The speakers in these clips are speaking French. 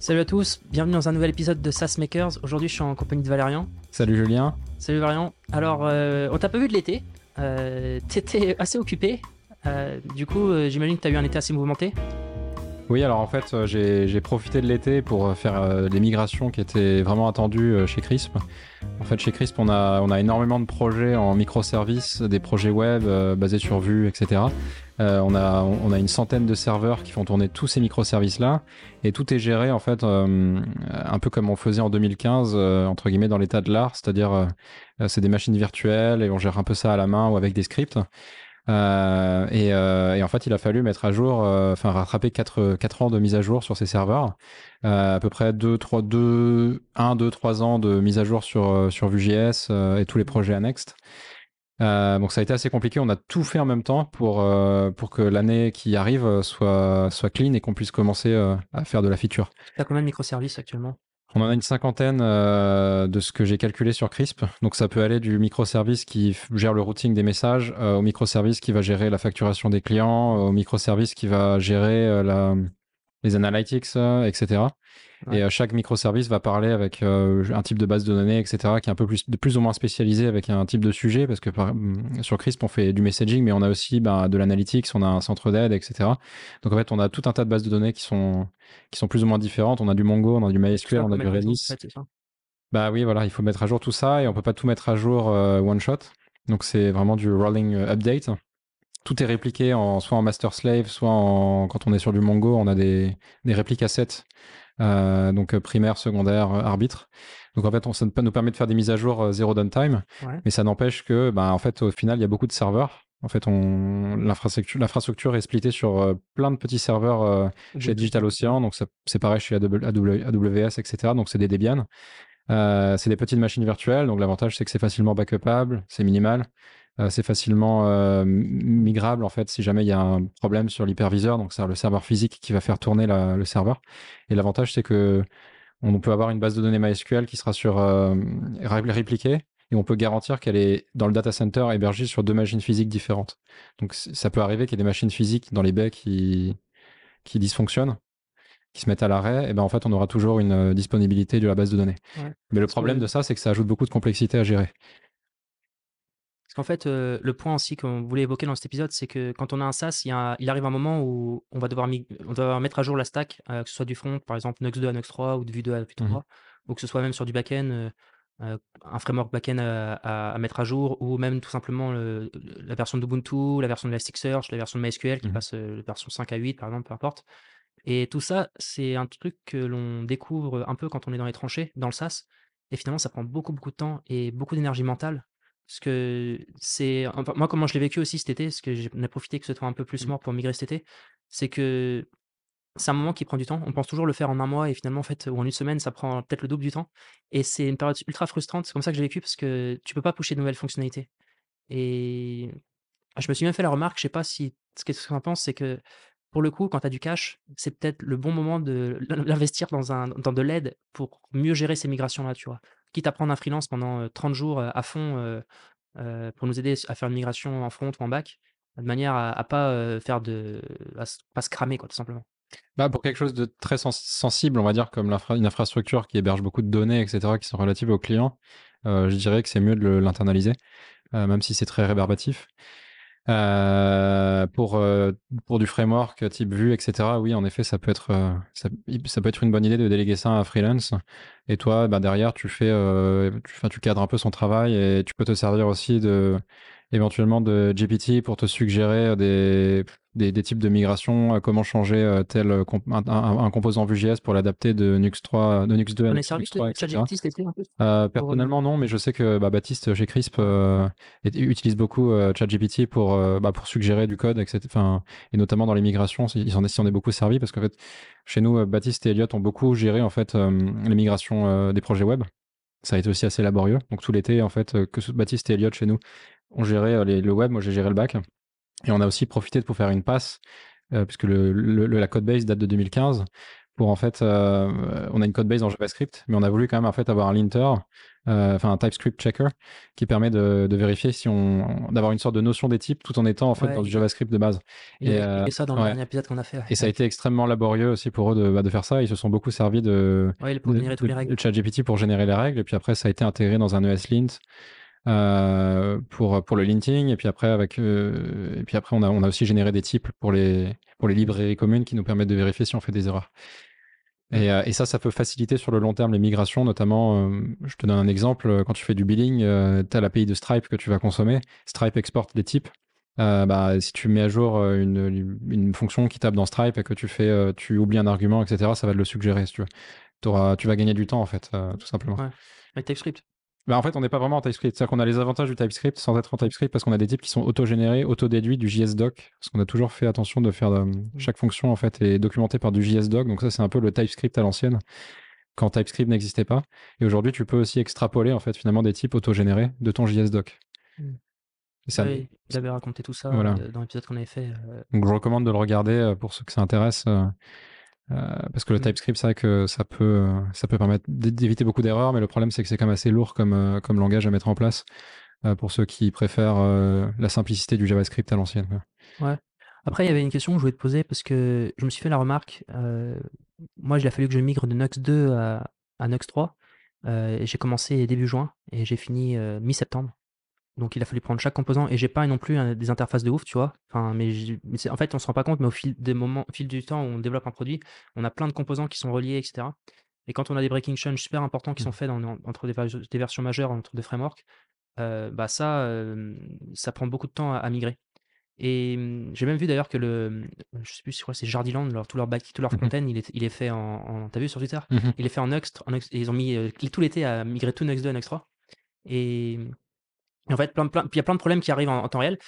Salut à tous, bienvenue dans un nouvel épisode de SaaS Makers. Aujourd'hui, je suis en compagnie de Valérian. Salut Julien. Salut Valérian. Alors, euh, on t'a pas vu de l'été. Euh, T'étais assez occupé. Euh, du coup, euh, j'imagine que t'as eu un été assez mouvementé. Oui, alors en fait, euh, j'ai profité de l'été pour euh, faire euh, des migrations qui étaient vraiment attendues chez Crisp. En fait, chez Crisp, on a, on a énormément de projets en microservices, des projets web basés sur Vue, etc. Euh, on, a, on a une centaine de serveurs qui font tourner tous ces microservices-là, et tout est géré en fait un peu comme on faisait en 2015, euh, entre guillemets, dans l'état de l'art, c'est-à-dire c'est des machines virtuelles et on gère un peu ça à la main ou avec des scripts. Euh, et, euh, et en fait, il a fallu mettre à jour, euh, enfin rattraper 4, quatre ans de mise à jour sur ces serveurs, à peu près 2, 3, 2, 1, 2, 3 ans de mise à jour sur, sur Vue.js et tous les projets annexes. Donc ça a été assez compliqué. On a tout fait en même temps pour, pour que l'année qui arrive soit, soit clean et qu'on puisse commencer à faire de la feature. T'as combien de microservices actuellement? On en a une cinquantaine euh, de ce que j'ai calculé sur Crisp. Donc ça peut aller du microservice qui gère le routing des messages euh, au microservice qui va gérer la facturation des clients, au microservice qui va gérer euh, la, les analytics, euh, etc. Ouais. Et euh, chaque microservice va parler avec euh, un type de base de données, etc., qui est un peu plus, de plus ou moins spécialisé avec un type de sujet, parce que par- mm, sur Crisp, on fait du messaging, mais on a aussi ben, de l'analytics, on a un centre d'aide, etc. Donc en fait, on a tout un tas de bases de données qui sont, qui sont plus ou moins différentes. On a du Mongo, on a du MySQL, on a du Redis. Bah oui, voilà, il faut mettre à jour tout ça et on peut pas tout mettre à jour euh, one shot. Donc c'est vraiment du rolling euh, update. Tout est répliqué en, soit en master slave, soit en, quand on est sur du Mongo, on a des, des répliques assets, euh, donc euh, primaire, secondaire, euh, arbitre. Donc en fait, on, ça nous permet de faire des mises à jour euh, zéro downtime, Ouais. mais ça n'empêche que, bah, en fait, au final, il y a beaucoup de serveurs. En fait, on, l'infrastructure, est splittée sur euh, plein de petits serveurs chez Digital Ocean, donc c'est pareil chez AW- AWS, etc. Donc c'est des Debian. C'est des petites machines virtuelles, donc l'avantage c'est que c'est facilement backupable, c'est minimal, c'est facilement euh, migrable en fait si jamais il y a un problème sur l'hyperviseur, donc c'est le serveur physique qui va faire tourner la- le serveur. Et l'avantage c'est que on peut avoir une base de données MySQL qui sera sur euh, ré- répliquée et on peut garantir qu'elle est dans le data center hébergée sur deux machines physiques différentes. Donc ça peut arriver qu'il y ait des machines physiques dans les baies qui qui dysfonctionnent qui se mettent à l'arrêt, et ben en fait on aura toujours une euh, disponibilité de la base de données. Ouais. Mais le problème de ça, c'est que ça ajoute beaucoup de complexité à gérer. Qu'en fait, euh, le point aussi qu'on voulait évoquer dans cet épisode, c'est que quand on a un SaaS, il, y a- il arrive un moment où on va devoir, on doit mettre à jour la stack, euh, que ce soit du front, par exemple Nux 2 à Nux 3 ou de Vue 2 à Vue 3, Mhm. ou que ce soit même sur du back-end, euh, un framework back-end à, à- à mettre à jour, ou même tout simplement le- la version d'Ubuntu, la version de Elasticsearch, la version de MySQL qui Mhm. passe de version 5 à 8, par exemple, peu importe. Et tout ça, c'est un truc que l'on découvre un peu quand on est dans les tranchées, dans le SaaS. Et finalement, ça prend beaucoup, beaucoup de temps et beaucoup d'énergie mentale. Parce que c'est. enfin, moi, comment je l'ai vécu aussi cet été, parce que j'en ai profité que ce soit un peu plus Mmh. mort pour migrer cet été, c'est que c'est un moment qui prend du temps. On pense toujours le faire en un mois et finalement, en fait, ou en une semaine, ça prend peut-être le double du temps. Et c'est une période ultra frustrante. C'est comme ça que j'ai vécu parce que tu peux pas pusher de nouvelles fonctionnalités. Et je me suis même fait la remarque, je sais pas si ce que tu en penses, c'est que pour le coup, quand tu as du cash, c'est peut-être le bon moment de l'in- l'investir dans, un, dans de l'aide pour mieux gérer ces migrations-là, tu vois? Quitte à prendre un freelance pendant euh, 30 jours à fond pour nous aider à faire une migration en front ou en back, de manière à, à pas faire de. à pas se cramer, quoi, tout simplement. Bah, pour quelque chose de très sens- sensible, on va dire, comme une infrastructure qui héberge beaucoup de données, etc., qui sont relatives aux clients, je dirais que c'est mieux de l'internaliser, même si c'est très rébarbatif. Euh, pour, euh, pour du framework type Vue, etc., oui, en effet, ça peut être, euh, ça, peut être une bonne idée de déléguer ça à un freelance. Et toi, bah, derrière, tu fais, euh, tu, tu cadres un peu son travail et tu peux te servir aussi de, éventuellement de GPT pour te suggérer des, des, des types de migration, euh, comment changer euh, tel euh, comp- un, un- un composant Vue.js pour l'adapter de Nux 3, de Nux 2 à Nux est servi 3, de etc. Euh, personnellement, non, mais je sais que bah, Baptiste chez Crisp euh, utilise beaucoup euh, ChatGPT pour, euh, bah, pour suggérer du code, etc. Enfin, et notamment dans les migrations, ils s'en en est beaucoup servi parce qu'en fait, chez nous, euh, Baptiste et Elliot ont beaucoup géré en fait euh, les migrations euh, des projets web. Ça a été aussi assez laborieux. Donc tout l'été, en fait, euh, que Baptiste et Elliot chez nous ont géré euh, les- le web, moi j'ai géré le back. Et on a aussi profité pour faire une passe, euh, puisque le, le- la code base date de 2015, pour en fait, euh, on a une code base en JavaScript, mais on a voulu quand même en fait avoir un linter, euh, enfin un TypeScript checker, qui permet de, de vérifier si on, d'avoir une sorte de notion des types tout en étant en fait Ouais, dans du JavaScript de base. Et, euh, ça dans le ouais. dernier épisode qu'on a fait. Et ça a été extrêmement laborieux aussi pour eux de, bah, de faire ça. Ils se sont beaucoup servis de, de ChatGPT pour générer les règles. Et puis après, ça a été intégré dans un ESLint euh, pour, pour le linting. Et puis après, avec, euh, et puis après on, a, on a aussi généré des types pour les, pour les librairies communes qui nous permettent de vérifier si on fait des erreurs. Et, euh, et ça, ça peut faciliter sur le long terme les migrations, notamment, euh, je te donne un exemple, quand tu fais du billing, tu as l'API de Stripe que tu vas consommer. Stripe exporte des types. Euh, bah, si tu mets à jour une, une fonction qui tape dans Stripe et que tu fais, tu oublies un argument, etc., ça va te le suggérer si tu veux. T'auras- tu vas gagner du temps en fait, euh, tout simplement. Ouais. Avec TypeScript. Bah, en fait, on n'est pas vraiment en TypeScript. C'est-à-dire qu'on a les avantages du TypeScript sans être en TypeScript parce qu'on a des types qui sont auto-générés, auto-déduits du JSDoc. Parce qu'on a toujours fait attention de faire euh, chaque fonction en fait est documentée par du JSDoc. Donc ça, c'est un peu le TypeScript à l'ancienne quand TypeScript n'existait pas. Et aujourd'hui, tu peux aussi extrapoler en fait finalement des types auto-générés de ton JSDoc. Mm. Ça, Ouais, il avait raconté tout ça Voilà. euh, dans l'épisode qu'on avait fait. euh, Donc je recommande de le regarder pour ceux que ça intéresse. Euh, parce que le Mm. TypeScript, c'est vrai que ça peut, ça peut permettre d'éviter beaucoup d'erreurs, mais le problème, c'est que c'est quand même assez lourd comme, euh, comme langage à mettre en place euh, pour ceux qui préfèrent la simplicité du JavaScript à l'ancienne. quoi. Après, il y avait une question que je voulais te poser parce que je me suis fait la remarque. euh, moi, il a fallu que je migre de Nux 2 à, à Nux 3. euh, et j'ai commencé début juin et j'ai fini euh, mi-septembre. Donc, il a fallu prendre chaque composant et j'ai pas non plus un- des interfaces de ouf, tu vois. Enfin, mais, j'ai- mais c'est- en fait, on se rend pas compte, mais au fil des moments, au fil du temps où on développe un produit, on a plein de composants qui sont reliés, etc. Et quand on a des breaking changes super importants qui sont faits dans- dans- entre des, vers- des versions majeures, entre des frameworks, euh, bah ça, euh, ça prend beaucoup de temps à, à migrer. Et hum, j'ai même vu d'ailleurs que le, je sais plus si c'est Jardiland, leur, tout leur back, tout leur Mhm. front-end, il est, il est fait en, en- t'as vu sur Twitter? Mhm. Il est fait en Nux, en Nux- et ils ont mis euh, tout l'été à migrer tout Nux 2 à Nux 3. Et, et en fait, il y a plein de problèmes qui arrivent en, temps réel,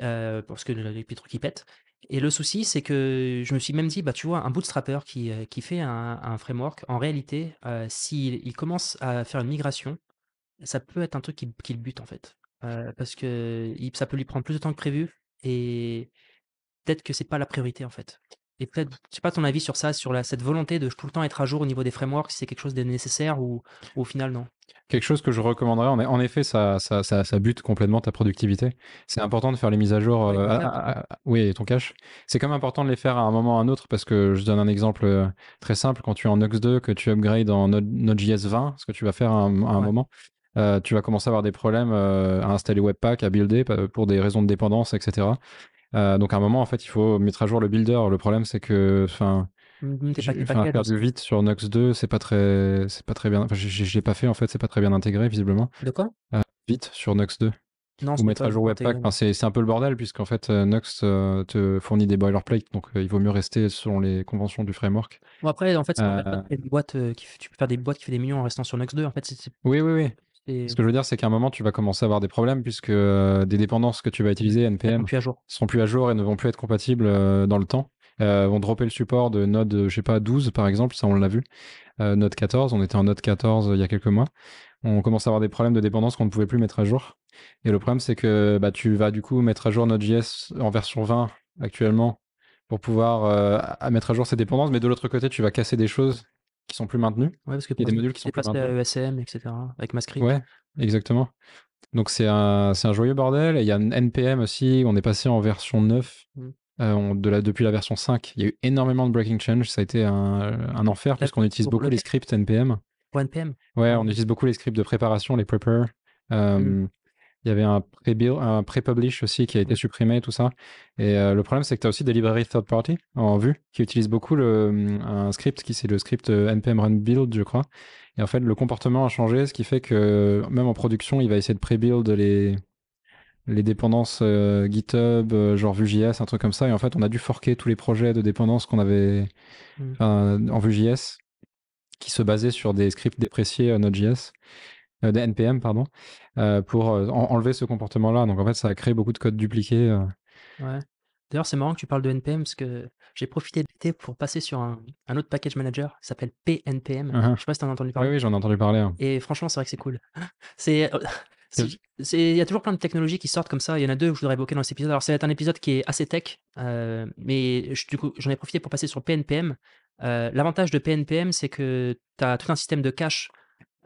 euh, parce que les trucs qui pètent. Et le souci, c'est que je me suis même dit, bah, tu vois, un bootstrapper qui, euh, fait un, framework, en réalité, euh, s'il il commence à faire une migration, ça peut être un truc qui, le bute, en fait. Parce que ça peut lui prendre plus de temps que prévu, et peut-être que c'est pas la priorité, en fait. Et peut-être, je sais pas ton avis sur ça, sur la, cette volonté de tout le temps être à jour au niveau des frameworks, si c'est quelque chose de nécessaire ou au final, non? Quelque chose que je recommanderais, en, en effet, ça, ça, ça, ça bute complètement ta productivité. C'est important de faire les mises à jour. Ouais, euh, ton à- cache. à- à- oui, et ton cache. C'est quand même important de les faire à un moment ou à un autre parce que je donne un exemple euh, très simple. Quand tu es en Nux 2, que tu upgrades en Node- Node.js 20, ce que tu vas faire à un, à un Ouais. moment, euh, tu vas commencer à avoir des problèmes euh, à installer Webpack, à builder pour des raisons de dépendance, etc. Donc à un moment, en fait, il faut mettre à jour le builder. Le problème, c'est que, enfin, j'ai- pa- tes enfin, packages faire aussi. du vite sur Nux 2, c'est pas très, c'est pas très bien. Enfin, j'ai- j'ai j'ai pas fait en fait, c'est pas très bien intégré visiblement. De quoi? Vite sur Nux 2 Non, ou mettre à jour Webpack. Enfin, c'est un peu le bordel puisqu'en fait euh, Nux euh, te fournit des boilerplates, donc euh, il vaut mieux rester selon les conventions du framework. Bon, après, en fait, c'est Euh, pas des boîtes, euh, qui, f- tu peux faire des boîtes qui fait des millions en restant sur Nux 2. En fait, Oui, oui, oui. Ce que je veux dire, c'est qu'à un moment, tu vas commencer à avoir des problèmes puisque euh, des dépendances que tu vas utiliser, NPM, sont plus à jour. seront plus à jour et ne vont plus être compatibles euh, dans le temps. Euh, vont dropper le support de Node, je sais pas, 12 par exemple, ça on l'a vu. Euh, Node 14, on était en Node 14 euh, il y a quelques mois. On commence à avoir des problèmes de dépendance qu'on ne pouvait plus mettre à jour. Et le problème, c'est que bah, tu vas du coup mettre à jour Node.js en version 20 actuellement pour pouvoir euh, à mettre à jour ces dépendances, mais de l'autre côté, tu vas casser des choses qui sont plus maintenues. Ouais, parce que Il y a des modules qui sont plus passé à maintenus. ESM, etc. Avec Mascript. Ouais, exactement. Donc c'est un, un joyeux bordel. Et il y a un NPM aussi, on est passé en version 9. Mm. Euh, on- de la, depuis la version 5, il y a eu énormément de breaking change. Ça a été un, un enfer puisqu'on utilise beaucoup le- les scripts NPM. Pour NPM. Ouais, Ah. on utilise beaucoup les scripts de préparation, les prepper. Euh, Mm. Il y avait un pré-publish aussi qui a été supprimé, tout ça. Et euh, le problème, c'est que tu as aussi des librairies third party en vue qui utilisent beaucoup le, un script qui c'est le script euh, npm run build, je crois. Et en fait, le comportement a changé, ce qui fait que même en production, il va essayer de pré-build les, les dépendances euh, GitHub, euh, genre Vue.js, un truc comme ça. Et en fait, on a dû forker tous les projets de dépendances qu'on avait Mm. en Vue.js qui se basaient sur des scripts dépréciés euh, Node.js, des NPM, pardon, pour en- enlever ce comportement-là. Donc en fait, ça a créé beaucoup de code dupliqué. euh. Ouais. D'ailleurs, c'est marrant que tu parles de NPM parce que j'ai profité de l'été pour passer sur un, un autre package manager qui s'appelle PNPM. Mhm. Je sais pas si tu as entendu Oui, parler. oui, j'en ai entendu parler. hein. Et franchement, c'est vrai que c'est cool. C'est- il y a toujours plein de technologies qui sortent comme ça. Il y en a deux que je voudrais évoquer dans cet épisode. Alors, ça va être un épisode qui est assez tech, euh, mais je- du coup, j'en ai profité pour passer sur PNPM. Heu, l'avantage de PNPM, c'est que tu as tout un système de cache,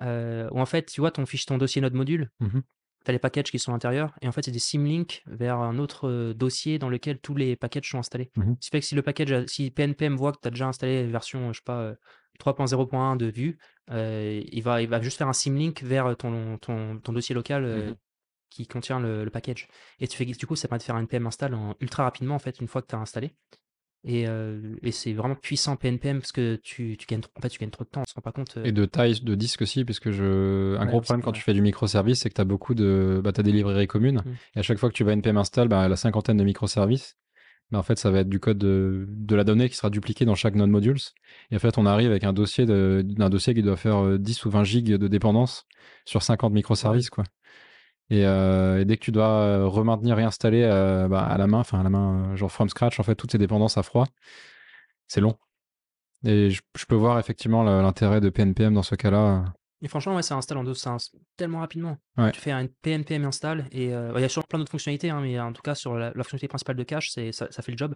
heu, où en fait, tu vois ton fiche ton dossier node module, Mmh tu as les packages qui sont à l'intérieur et en fait, c'est des symlinks vers un autre, dossier dans lequel tous les packages sont installés. Mmh Ce qui fait que si le package si PNPM voit que tu as déjà installé version, je sais pas, heu, 3.0.1 de Vue, heu, il va il va juste faire un symlink vers, ton ton ton dossier local, Mmh heu, qui contient le le package. Et tu fais du coup, ça permet de faire un npm install en ultra rapidement, en fait, une fois que tu as installé. Et heu et c'est vraiment puissant PNPM parce que tu tu gagnes trop en fait, tu gagnes trop de temps, on se rend pas compte, Et de taille de disque aussi, parce que je un ouais gros problème quand ouais. tu fais du microservice, c'est que tu as beaucoup de bah, tu des librairies communes. Mmh. et à chaque fois que tu vas npm install, bah, la cinquantaine de microservices, en fait, ça va être du code de la donnée qui sera dupliqué dans chaque node modules et en fait, on arrive avec un dossier qui doit faire, heu, 10 ou 20 gigs de dépendance sur 50 Ouais. microservices, quoi et dès que tu dois, heu, remaintenir, réinstaller, bah, à la main, enfin à la main, genre from scratch, en fait, toutes ces dépendances à froid, c'est long et je peux voir effectivement l'intérêt de PNPM dans ce cas-là, Et franchement, ouais, ça installe en deux ça ins tellement rapidement. ouais. Tu fais un PNPM install et heu, bah, il y a sûrement plein d'autres fonctionnalités, hein, mais en tout cas sur la la fonctionnalité principale de cache, c'est ça ça fait le job.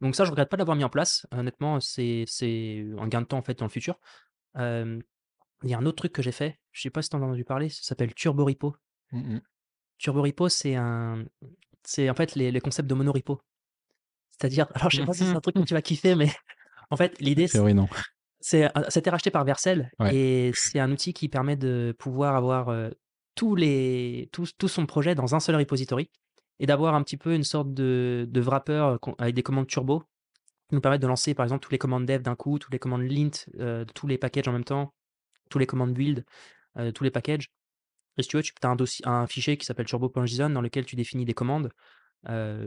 Donc ça, je regrette pas de l'avoir mis en place. Honnêtement, c'est un gain de temps, en fait, dans le futur. Il y a un autre truc que j'ai fait, je sais pas si tu en as entendu parler, ça s'appelle TurboRepo. Mmh mh. TurboRepo, c'est un c'est en fait les les concepts de monorepo. C'est-à-dire alors je sais pas si c'est un truc que tu vas kiffer, mais en fait, l'idée non. C'est ça a été racheté par Vercel Ouais. et c'est un outil qui permet de pouvoir avoir, tous les tout tout son projet dans un seul repository et d'avoir un petit peu une sorte de de wrapper, avec des commandes turbo qui nous permettent de lancer, par exemple, toutes les commandes dev d'un coup, toutes les commandes lint, tous les packages en même temps, tous les commandes build, tous les packages et si tu veux, tu as un dossier un fichier qui s'appelle turbo.json dans lequel tu définis des commandes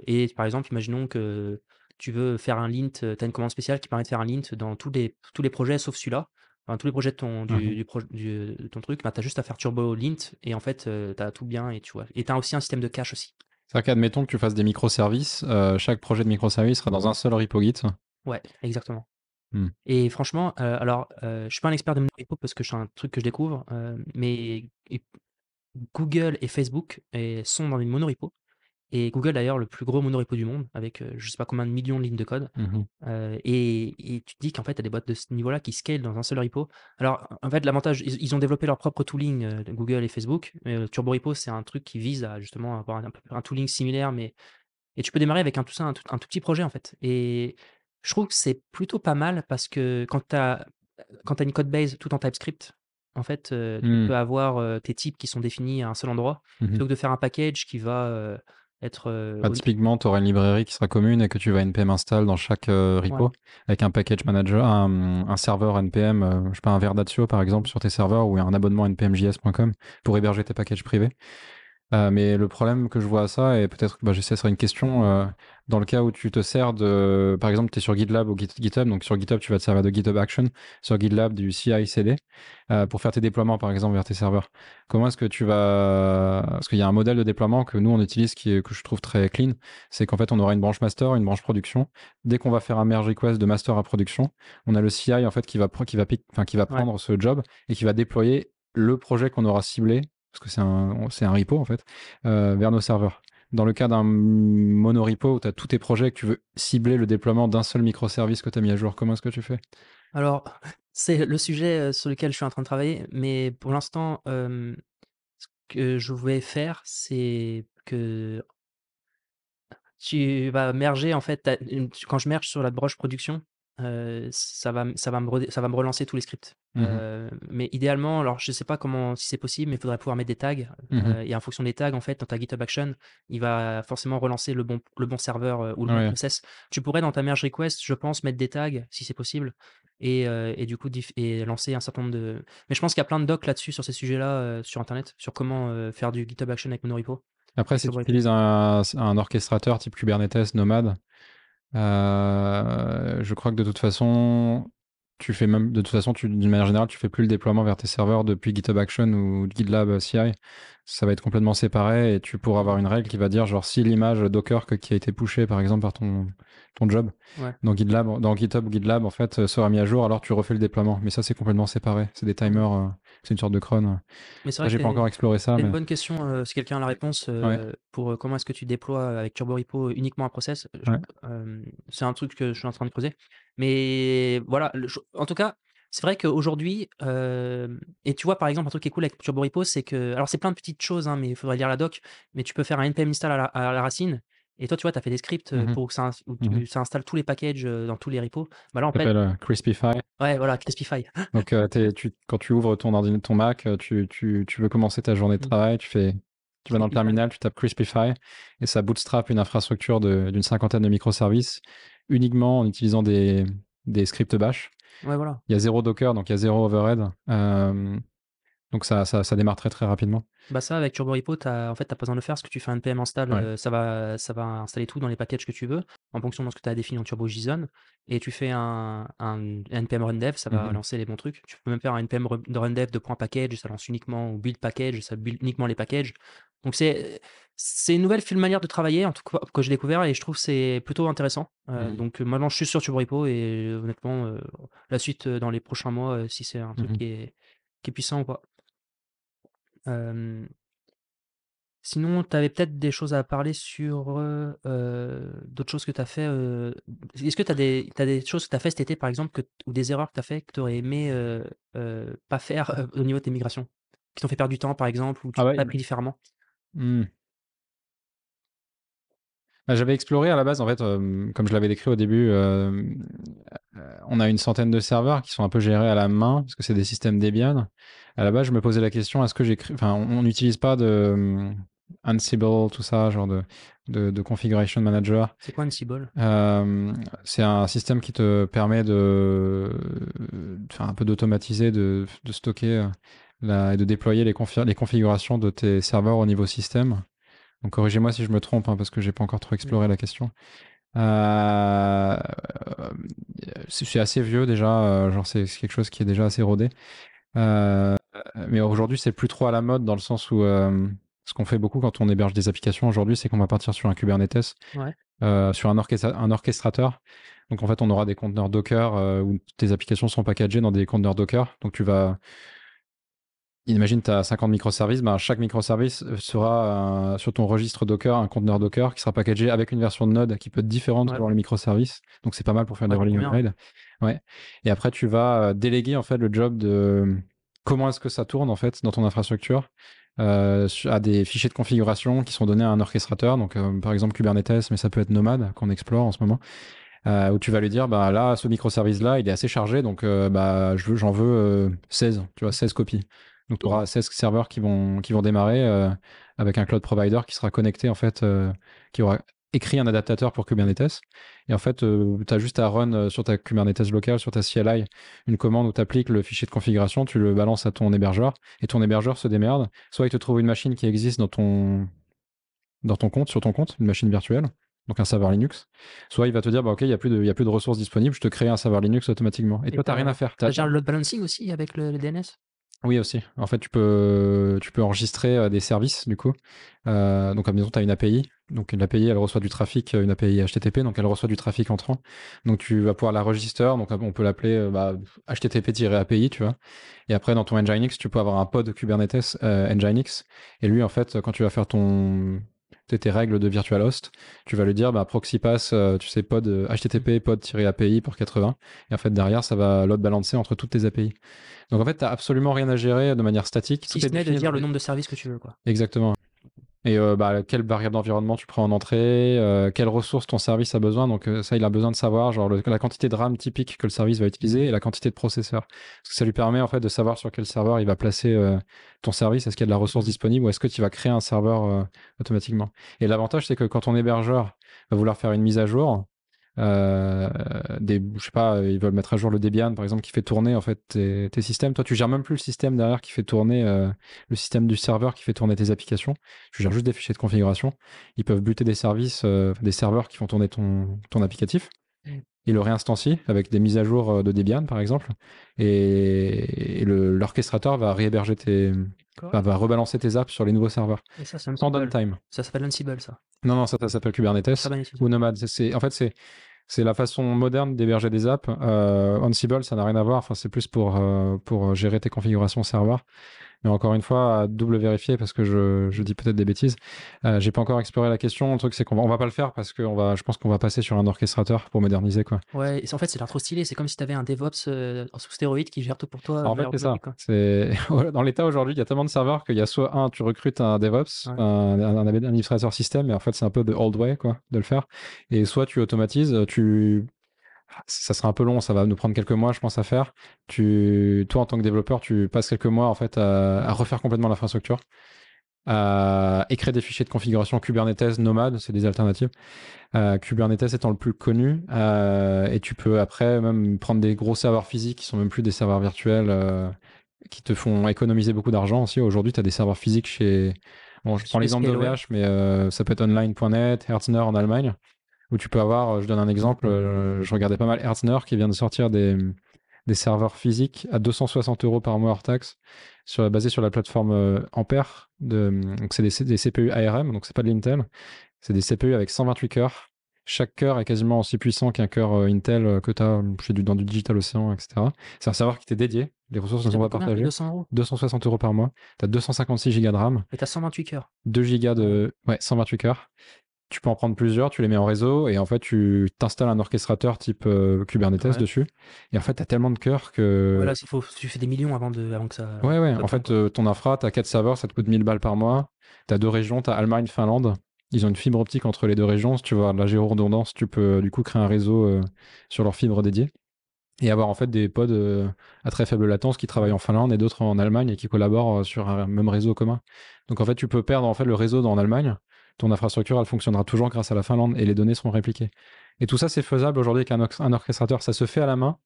et par exemple, imaginons que tu veux faire un lint, heu, tu as une commande spéciale qui permet de faire un lint dans tous les tous les projets sauf celui-là. Enfin, tous les projets de ton Mmh du mh. du de ton truc, bah, tu as juste à faire turbo lint et en fait, heu, tu as tout bien et tu vois? Et tu as aussi un système de cache aussi. C'est-à-dire qu'admettons que tu fasses des microservices, heu, chaque projet de microservice sera dans un seul repo Git. Ouais, exactement Mmh. et franchement, heu, alors, je suis pas un expert des monorepo parce que c'est un truc que je découvre, mais et Google et Facebook et sont dans une monorepo et Google d'ailleurs le plus gros monorepo du monde avec, heu, je sais pas combien de millions de lignes de code. Mmh mh. Heu et et tu te dis qu'en fait, tu as des boîtes de ce niveau-là qui scale dans un seul repo. Alors, en fait, l'avantage, ils ils ont développé leur propre tooling, heu, Google et Facebook. Heu, TurboRepo, c'est un truc qui vise à justement avoir un tooling similaire, mais et tu peux démarrer avec un tout ça, un tout un tout petit projet, en fait et je trouve que c'est plutôt pas mal parce que quand tu as quand as une code base tout en TypeScript, en fait, tu Mmh. peux avoir, tes types qui sont définis à un seul endroit, Mmh mh. plutôt que de faire un package qui va, être, heu, Bah, typiquement, tu auras une librairie qui sera commune et que tu vas npm install dans chaque, ouais, repo avec un package manager, un, un serveur npm, heu, je sais pas, un Verdatio par exemple sur tes serveurs ou un abonnement npmjs.com pour héberger tes packages privés. Heu, mais le problème que je vois à ça et peut-être que, bah, je sais, ça sera une question, heu, dans le cas où tu te sers de par exemple, tu es sur GitLab ou Git GitHub, donc sur GitHub, tu vas te servir de GitHub Action, sur GitLab du CI/CD, heu, pour faire tes déploiements, par exemple, vers tes serveurs. Comment est-ce que tu vas parce qu'il y a un modèle de déploiement que nous, on utilise qui est que je trouve très clean, c'est qu'en fait, on aura une branche master, une branche production. Dès qu'on va faire un merge request de master à production, on a le CI, en fait, qui va qui va pic enfin, qui va ouais. prendre ce job et qui va déployer le projet qu'on aura ciblé, parce que c'est un c'est un repo, en fait, heu, vers nos serveurs. Dans le cas d'un monorepo où tu as tous tes projets et que tu veux cibler le déploiement d'un seul microservice que tu as mis à jour, comment est-ce que tu fais? Alors, c'est le sujet, heu, sur lequel je suis en train de travailler, mais pour l'instant, ce que je vais faire, c'est que tu vas merger en fait, quand je merge sur la broche production, ça va ça va me ça va me relancer tous les scripts. Mmh mais idéalement, alors je sais pas comment si c'est possible, mais il faudrait pouvoir mettre des tags, Mmh et en fonction des tags, en fait, dans ta GitHub Action, il va forcément relancer le bon le bon serveur, ou le bon process. Tu pourrais dans ta merge request, je pense, mettre des tags si c'est possible et et du coup et lancer un certain nombre de mais je pense qu'il y a plein de docs là-dessus sur ces sujets-là, sur internet, sur comment, faire du GitHub Action avec Monorepo, Après, si tu utilises un un orchestrateur type Kubernetes Nomad, heu, je crois que de toute façon, tu fais même de toute façon, tu d'une manière générale, tu fais plus le déploiement vers tes serveurs depuis GitHub Action ou GitLab CI. Ça va être complètement séparé et tu pourras avoir une règle qui va dire genre si l'image Docker que qui a été pushée par exemple par ton ton job Ouais. dans GitLab dans GitHub ou GitLab en fait, heu, sera mis à jour, alors tu refais le déploiement. Mais ça, c'est complètement séparé. C'est des timers, c'est une sorte de cron. Mais c'est vrai j'ai pas encore exploré ça, c'est une bonne question, heu, si quelqu'un a la réponse, ouais, heu, pour, heu, comment est-ce que tu déploies avec TurboRepo uniquement un process, ouais. c'est un truc que je suis en train de creuser. Mais voilà, le en tout cas, c'est vrai qu'aujourd'hui, et tu vois, par exemple, un truc qui est cool avec Turbo Repo, c'est que alors c'est plein de petites choses, hein, mais il faudrait lire la doc, mais tu peux faire un npm install à la à la racine et toi, tu vois, tu as fait des scripts, heu, Mmh pour que ça où Mmh ça installe tous les packages, heu, dans tous les repos. Bah, là, en Ça fait s'appelle, heu, Crispify. ouais, voilà, Crispify. Donc, tu quand tu ouvres ton ordina ton Mac, tu tu tu veux commencer ta journée de Mmh. travail, tu fais tu vas dans le terminal, tu tapes Crispify et ça bootstrap une infrastructure d'une cinquantaine de microservices uniquement en utilisant des des scripts bash. Ouais, voilà. Il y a 0 Docker, donc il y a 0 overhead. Donc ça ça ça démarre très, très rapidement. Bah, ça, avec Turbo Repo, en fait, tu pas besoin de le faire parce que tu fais un npm install, Ouais. heu, ça va ça va installer tout dans les packages que tu veux, en fonction de ce que tu as défini en Turbo JSON et tu fais un un npm run dev, ça va Mmh lancer les bons trucs. Tu peux même faire un npm run dev de point package, ça lance uniquement ou build package, ça build uniquement les packages. Donc c'est c'est une nouvelle manière de travailler, en tout cas, que j'ai découvert et je trouve que c'est plutôt intéressant. Heu, Mmh donc euh, maintenant, je suis sur Turbo Repo et honnêtement, la suite, dans les prochains mois, si c'est un truc Mmh qui est qui est puissant ou pas. Sinon, tu avais peut-être des choses à parler sur, d'autres choses que tu as fait, est-ce que tu as des tu des choses que tu as fait cet été, par exemple, que ou des erreurs que tu as fait, que tu aurais aimé, heu, pas faire, au niveau de tes migrations? Qui t'ont fait perdre du temps, par exemple, ou tu Ah as ouais, appris différemment? mmh. Bah, j'avais exploré à la base, en fait, hem, comme je l'avais décrit au début, hem, heu, on a une centaine de serveurs qui sont un peu gérés à la main, parce que c'est des systèmes Debian. À la base, je me posais la question, est-ce que j'écris enfin, on n'utilise pas de, Ansible, tout ça, genre de de de configuration manager. C'est quoi Ansible? C'est un système qui te permet de enfin, un peu d'automatiser, de de stocker, la et de déployer les confi les configurations de tes serveurs au niveau système. Donc corrigez-moi si je me trompe, hein, parce que j'ai pas encore trop exploré la question. Euh, c'est assez vieux déjà, euh, genre c'est quelque chose qui est déjà assez rodé. Euh, mais aujourd'hui, c'est plus trop à la mode dans le sens où euh, ce qu'on fait beaucoup quand on héberge des applications aujourd'hui, c'est qu'on va partir sur un Kubernetes, Ouais, sur un, orchestra- un orchestrateur. Donc en fait, on aura des conteneurs Docker où tes applications sont packagées dans des conteneurs Docker. Donc tu vas Imagine, tu as 50 microservices, ben, chaque microservice euh, sera euh, sur ton registre Docker, un conteneur Docker qui sera packagé avec une version de Node qui peut être différente ouais, selon les microservices. Donc c'est pas mal pour faire des rolling. Ouais. Et après, tu vas euh, déléguer en fait le job de comment est-ce que ça tourne en fait dans ton infrastructure euh, à des fichiers de configuration qui sont donnés à un orchestrateur. Donc euh, par exemple Kubernetes, mais ça peut être Nomad qu'on explore en ce moment. Euh, où tu vas lui dire bah là ce microservice là il est assez chargé donc euh, bah veux j'en veux euh, 16 tu vois 16 copies donc tu auras 16 serveurs qui vont qui vont démarrer euh, avec un cloud provider qui sera connecté en fait euh, qui aura écrit un adaptateur pour Kubernetes et en fait tu as juste à run euh, sur ta Kubernetes locale sur ta CLI une commande où tu appliques le fichier de configuration tu le balances à ton hébergeur et ton hébergeur se démerde soit il te trouve une machine qui existe dans ton dans ton compte, sur ton compte, une machine virtuelle, donc un serveur Linux. Soit il va te dire, bah, OK, il n'y a, plus de- y a plus de ressources disponibles, je te crée un serveur Linux automatiquement. Et, Et toi, tu n'as rien à faire. tu gères le load balancing aussi avec le le DNS? Oui, aussi. En fait, tu peux, tu peux enregistrer euh, des services, du coup. Euh, donc, à maison, tu as une API. Donc, une API, elle reçoit du trafic, euh, une API HTTP, donc elle reçoit du trafic entrant. Donc, tu vas pouvoir la register. Donc, on peut l'appeler euh, bah, HTTP-API, tu vois. Et après, dans ton Nginx, tu peux avoir un pod Kubernetes euh, Nginx. Et lui, en fait, quand tu vas faire ton tes règles de virtual host, tu vas lui dire bah, proxy pass, euh, tu sais, pod euh, HTTP pod-API pour 80. Et en fait, derrière, ça va load balancer entre toutes tes API. Donc en fait, tu n'as absolument rien à gérer de manière statique. Si ce n'est de dire le nombre de services que tu veux, quoi. Exactement. Et euh, bah, quelle variable d'environnement tu prends en entrée, euh, quelles ressources ton service a besoin. Donc euh, ça, il a besoin de savoir genre la quantité de RAM typique que le service va utiliser et la quantité de processeurs. Parce que ça lui permet en fait de savoir sur quel serveur il va placer euh, ton service. Est-ce qu'il y a de la ressource disponible ou est-ce que tu vas créer un serveur euh, automatiquement. Et l'avantage, c'est que quand ton hébergeur va vouloir faire une mise à jour, euh, des, je sais pas, ils veulent mettre à jour le Debian par exemple qui fait tourner en fait tes, tes systèmes. Toi, tu gères même plus le système derrière qui fait tourner euh, le système du serveur qui fait tourner tes applications. Tu gères juste des fichiers de configuration. Ils peuvent buter des services, euh, des serveurs qui font tourner ton, ton applicatif. Mm. Ils le réinstancient avec des mises à jour euh, de Debian par exemple. Et, l'orchestrateur va réhéberger tes, va, rebalancer tes apps sur les nouveaux serveurs. Et ça, Sans downtime. Ça s'appelle Ansible, ça. Non, non, ça, ça s'appelle Kubernetes utilisé. ou Nomad. C'est- c'est- en fait, c'est c'est la façon moderne d'héberger des apps. Euh, Ansible, ça n'a rien à voir. Enfin, c'est plus pour, euh, pour gérer tes configurations serveur. Mais encore une fois, à double vérifier parce que je, je dis peut-être des bêtises. Euh, j'ai pas encore exploré la question. Le truc, c'est qu'on va, on va pas le faire parce que on va, je pense qu'on va passer sur un orchestrateur pour moderniser. Quoi. Ouais, et en fait, c'est trop stylé. C'est comme si tu avais un DevOps euh, sous stéroïde qui gère tout pour toi. en fait, c'est ça. C'est... Dans l'état aujourd'hui, il y a tellement de serveurs qu'il y a soit un, tu recrutes un DevOps, un, un, administrateur système, et en fait, c'est un peu the old way quoi, de le faire. Et soit tu automatises, tu ça sera un peu long, ça va nous prendre quelques mois, je pense, à faire. Tu, toi, en tant que développeur, tu passes quelques mois en fait à, refaire complètement l'infrastructure, à écrire des fichiers de configuration Kubernetes, Nomad, c'est des alternatives. Euh, Kubernetes étant le plus connu, euh, et tu peux après même prendre des gros serveurs physiques qui sont même plus des serveurs virtuels, euh, qui te font économiser beaucoup d'argent aussi. Aujourd'hui, tu as des serveurs physiques chez, bon, je prends l'exemple d'OVH, mais ça peut être online.net, Herzner en Allemagne où tu peux avoir, euh, je donne un exemple, euh, je regardais pas mal Herzner qui vient de sortir des, des serveurs physiques à 260 euros par mois hors taxe, sur, basé sur la plateforme euh, Ampère. De, donc c'est des, des, CPU ARM, donc c'est pas de l'Intel, c'est des CPU avec 128 cœurs. Chaque cœur est quasiment aussi puissant qu'un cœur Intel que tu as du, dans du Digital Ocean, etc. C'est un serveur qui t'est dédié. Les ressources ne sont pas partagées. 260 euros? par mois. Tu as 256 Go de RAM. Et tu as 128 cœurs. 2 Go de. Ouais, 128 cœurs tu peux en prendre plusieurs, tu les mets en réseau et en fait tu t'installes un orchestrateur type euh, Kubernetes dessus. Et en fait, tu as tellement de cœurs que. Voilà, faut, tu fais des millions avant, de, avant que ça. Ouais, ouais. En fait, euh, ton infra, tu as 4 serveurs, ça te coûte 1000 balles par mois. Tu as deux régions, tu as Allemagne, Finlande. Ils ont une fibre optique entre les deux régions. Si tu veux avoir de la géoredondance, tu peux du coup créer un réseau euh, sur leur fibre dédiée. Et avoir en fait des pods à très faible latence qui travaillent en Finlande et d'autres en Allemagne et qui collaborent sur un même réseau commun. Donc en fait, tu peux perdre en fait le réseau en Allemagne ton infrastructure, elle fonctionnera toujours grâce à la Finlande et les données seront répliquées. Et tout ça, c'est faisable aujourd'hui avec un, orchestrateur. Ça se fait à la main,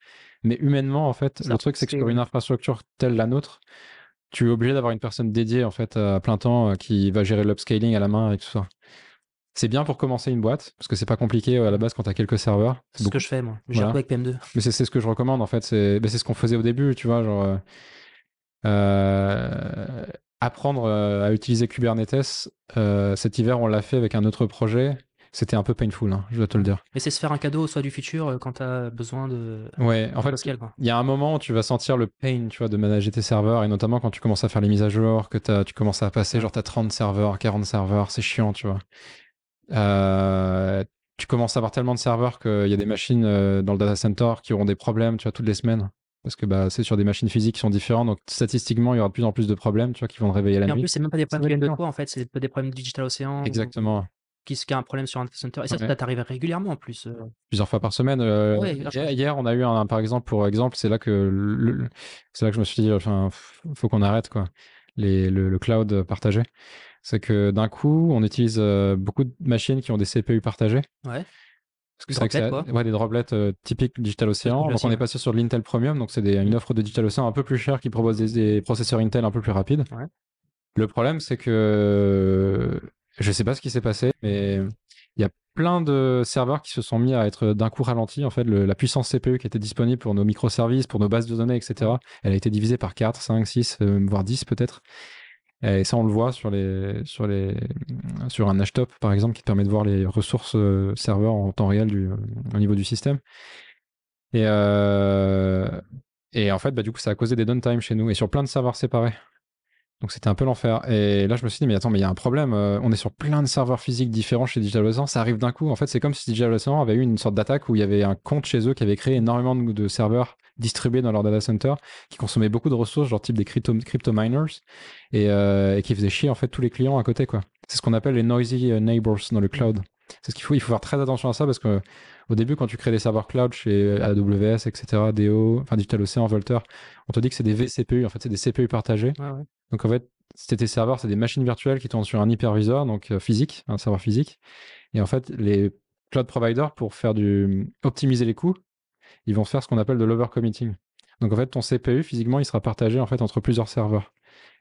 mais humainement, en fait, le truc, c'est que sur une infrastructure telle la nôtre, tu es obligé d'avoir une personne dédiée, en fait, à plein temps, euh, qui va gérer l'upscaling à la main et tout ça. C'est bien pour commencer une boîte, parce que c'est pas compliqué euh, à la base quand tu as quelques serveurs. C'est ce que je fais, moi. Je voilà. avec PM2. Mais c'est ce que je recommande, en fait. C'est ce qu'on faisait au début, tu vois. Genre, euh, apprendre euh, à utiliser Kubernetes, euh, cet hiver, on l'a fait avec un autre projet. C'était un peu painful, hein, je dois te le dire. Mais c'est se faire un cadeau soit du futur euh, quand tu as besoin de. Ouais, en fait, il y a un moment où tu vas sentir le pain, tu vois, de manager tes serveurs, et notamment quand tu commences à faire les mises à jour, que tu commences à passer, genre, tu as 30 serveurs, 40 serveurs, c'est chiant, tu vois. tu commences à avoir tellement de serveurs qu'il y a des machines dans le data center qui auront des problèmes, tu vois, toutes les semaines parce que bah, c'est sur des machines physiques qui sont différentes, donc statistiquement, il y aura de plus en plus de problèmes, tu vois, qui vont réveiller la nuit. En plus, c'est même pas des problèmes de toi, en fait, c'est des problèmes de Digital Ocean. Exactement. Qui, qui a un problème sur un center. Et ça, ça t'arrive régulièrement en plus. Euh. Plusieurs fois par semaine. Euh, hier, on a eu un, par exemple, pour exemple, c'est là que c'est là que je me suis dit, enfin, faut qu'on arrête quoi, les, le, cloud partagé. C'est que d'un coup, on utilise euh, beaucoup de machines qui ont des CPU partagés. Ouais. Parce que c'est vrai que ouais, des droplets euh, typiques Digital Ocean. Donc on est passé sur l'Intel Premium, donc c'est une offre de Digital Ocean un peu plus chère qui propose des, processeurs Intel un peu plus rapides. Le problème, c'est que je sais pas ce qui s'est passé, mais il y a plein de serveurs qui se sont mis à être d'un coup ralentis. En fait, la puissance CPU qui était disponible pour nos microservices, pour nos bases de données, etc., elle a été divisée par 4, 5, 6, voire 10 peut-être. Et ça, on le voit sur, les, sur, les, sur un hashtop, par exemple, qui te permet de voir les ressources euh, serveurs en temps réel du, au niveau du système. Et, euh, et en fait, bah, du coup, ça a causé des downtime chez nous et sur plein de serveurs séparés. Donc c'était un peu l'enfer. Et là, je me suis dit, mais attends, mais il y a un problème. Euh, on est sur plein de serveurs physiques différents chez DigitalOcean. Ça arrive d'un coup. En fait, c'est comme si DigitalOcean avait eu une sorte d'attaque où il y avait un compte chez eux qui avait créé énormément de, serveurs distribués dans leur data center qui consommaient beaucoup de ressources, genre type des crypto, crypto miners, et, euh, et, qui faisaient chier en fait tous les clients à côté. quoi. C'est ce qu'on appelle les noisy euh, neighbors dans le cloud. C'est ce qu'il faut. Il faut faire très attention à ça parce que au début, quand tu crées des serveurs cloud chez AWS, etc., DO, enfin DigitalOcean, Volter, on te dit que c'est des vCPU. En fait, c'est des CPU partagés. Donc en fait, c'était tes serveurs, c'est des machines virtuelles qui tournent sur un hyperviseur, donc euh, physique, un serveur physique. Et en fait, les cloud providers, pour faire du optimiser les coûts, ils vont faire ce qu'on appelle de l'overcommitting. Donc en fait, ton CPU physiquement, il sera partagé en fait entre plusieurs serveurs.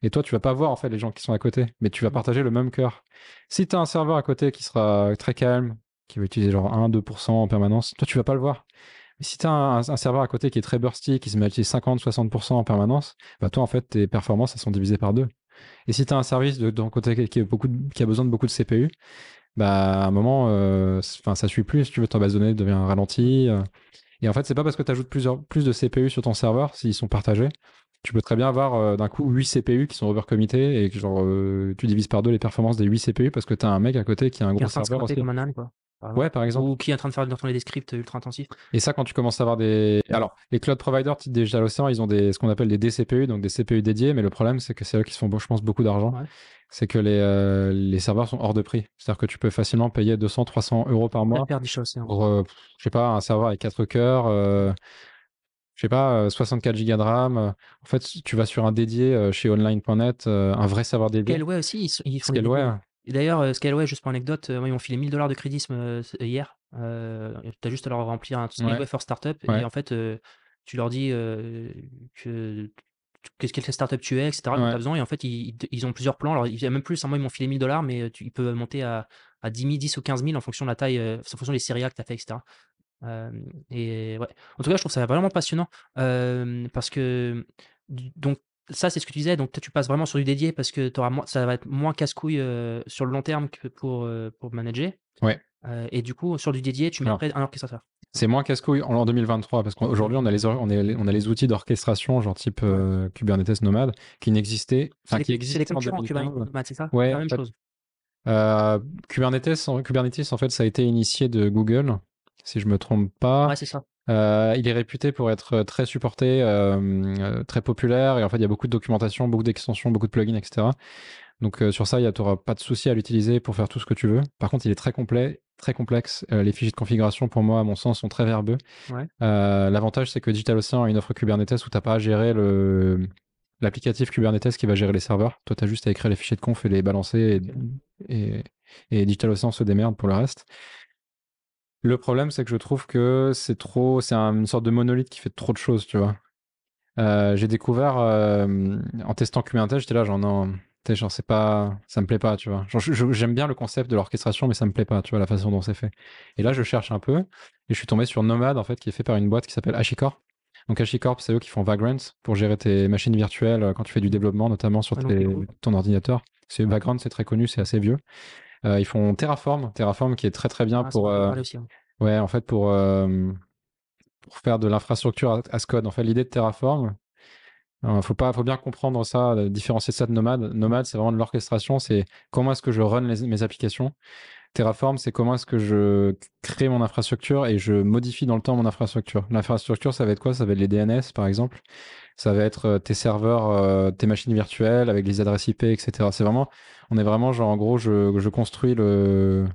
Et toi, tu vas pas voir en fait les gens qui sont à côté, mais tu vas mmh. partager le même cœur. Si tu as un serveur à côté qui sera très calme, qui va utiliser genre 1-2% en permanence, toi, tu vas pas le voir. Mais si tu as un, serveur à côté qui est très bursty, qui se met à utiliser 50-60% en permanence, bah toi, en fait, tes performances, elles sont divisées par deux. Et si tu as un service de, ton côté qui, beaucoup qui, a besoin de beaucoup de CPU, bah à un moment, euh, enfin ça suit plus. Si tu veux, ta base de données devient ralenti. Euh. Et en fait, c'est pas parce que tu ajoutes plusieurs, plus de CPU sur ton serveur, s'ils sont partagés, tu peux très bien avoir euh, d'un coup 8 CPU qui sont overcommittés et que genre euh, tu divises par deux les performances des 8 CPU parce que tu as un mec à côté qui a un gros serveur scraper aussi. comme un âne, quoi. Par. Ouais, par exemple. Ou qui est en train de faire des scripts ultra intensifs. Et ça, quand tu commences à avoir des. Alors, les cloud providers type Digital Ocean, ils ont des, ce qu'on appelle des DCPU, donc des CPU dédiés, mais le problème, c'est que c'est eux qui se font, je pense, beaucoup d'argent. Ouais. C'est que les, euh, les serveurs sont hors de prix. C'est-à-dire que tu peux facilement payer 200, 300 euros par mois hein. pour, euh, je sais pas, un serveur avec 4 cœurs, euh, je sais pas, euh, 64 Go de RAM. euh. En fait, tu vas sur un dédié euh, chez online.net, euh, un vrai serveur dédié. Scaleway aussi, ils, font Scaleway. Et D'ailleurs, euh, Scaleway, juste pour anecdote, euh, ils m'ont filé 1000 dollars de crédit euh, hier. Euh, tu as juste à leur remplir un Scaleway for Startup. Et en fait, euh, tu leur dis euh, que qu'est-ce quelle startup tu es, etc. Ouais. tu as besoin. Et en fait, ils, ont plusieurs plans. Alors, il y a même plus. hein, moi, ils m'ont filé 1000 dollars, mais euh, tu- ils peuvent monter à, à 10 000, 10 ou 15 000 en fonction de la taille, euh, en fonction des séries A que tu as fait, etc. Euh, et ouais. En tout cas, je trouve ça vraiment passionnant euh, parce que donc ça, c'est ce que tu disais. Donc tu passes vraiment sur du dédié parce que t'auras moins, ça va être moins casse-couille euh, sur le long terme que pour euh, pour manager. Ouais. Euh, et du coup, sur du dédié, tu Alors. mettrais un orchestrateur. C'est moins casse-couille en en 2023 parce qu'aujourd'hui on a les on, est- on a les outils d'orchestration genre type Kubernetes Nomad qui n'existaient, enfin qui existaient en concurrents 2015. Kubernetes, c'est ça? Ouais, la même chose. Kubernetes, en, Kubernetes, en fait, ça a été initié de Google, si je me trompe pas. Ouais, c'est ça. Euh, il est réputé pour être très supporté, euh, euh, très populaire, et en fait, il y a beaucoup de documentation, beaucoup d'extensions, beaucoup de plugins, etc. Donc euh, sur ça, tu n'auras pas de souci à l'utiliser pour faire tout ce que tu veux. Par contre, il est très complet, très complexe. Euh, les fichiers de configuration, pour moi, à mon sens, sont très verbeux. Ouais. Euh, L'avantage, c'est que DigitalOcean a une offre Kubernetes où tu n'as pas à gérer le l'applicatif Kubernetes qui va gérer les serveurs. Toi, tu as juste à écrire les fichiers de conf et les balancer et, et, et DigitalOcean se démerde pour le reste. Le problème, c'est que je trouve que c'est trop, c'est un- une sorte de monolithe qui fait trop de choses, tu vois. Euh, j'ai découvert euh, en testant Kubernetes, j'étais là, genre non, genre c'est pas, ça me plaît pas, tu vois. J'aime bien le concept de l'orchestration, mais ça me plaît pas, tu vois, la façon dont c'est fait. Et là, je cherche un peu, et je suis tombé sur Nomad, en fait, qui est fait par une boîte qui s'appelle HashiCorp. Donc HashiCorp, c'est eux qui font Vagrant pour gérer tes machines virtuelles euh, quand tu fais du développement, notamment sur Ah, tes- ton ordinateur. C'est Vagrant, c'est très connu, c'est assez vieux. Euh, ils font Terraform, Terraform qui est très très bien Ah, pour. euh, aussi, ouais. Ouais, en fait, pour, euh, pour faire de l'infrastructure as- as code. En fait, l'idée de Terraform, il faut, pas, faut bien comprendre ça, différencier ça de Nomad. Nomad, c'est vraiment de l'orchestration, c'est comment est-ce que je run les- mes applications. Terraform, c'est comment est-ce que je crée mon infrastructure et je modifie dans le temps mon infrastructure. L'infrastructure, ça va être quoi? Ça va être les DNS, par exemple. Ça va être euh, tes serveurs, euh, tes machines virtuelles avec les adresses IP, etc. C'est vraiment, on est vraiment genre, en gros, je, je construis le,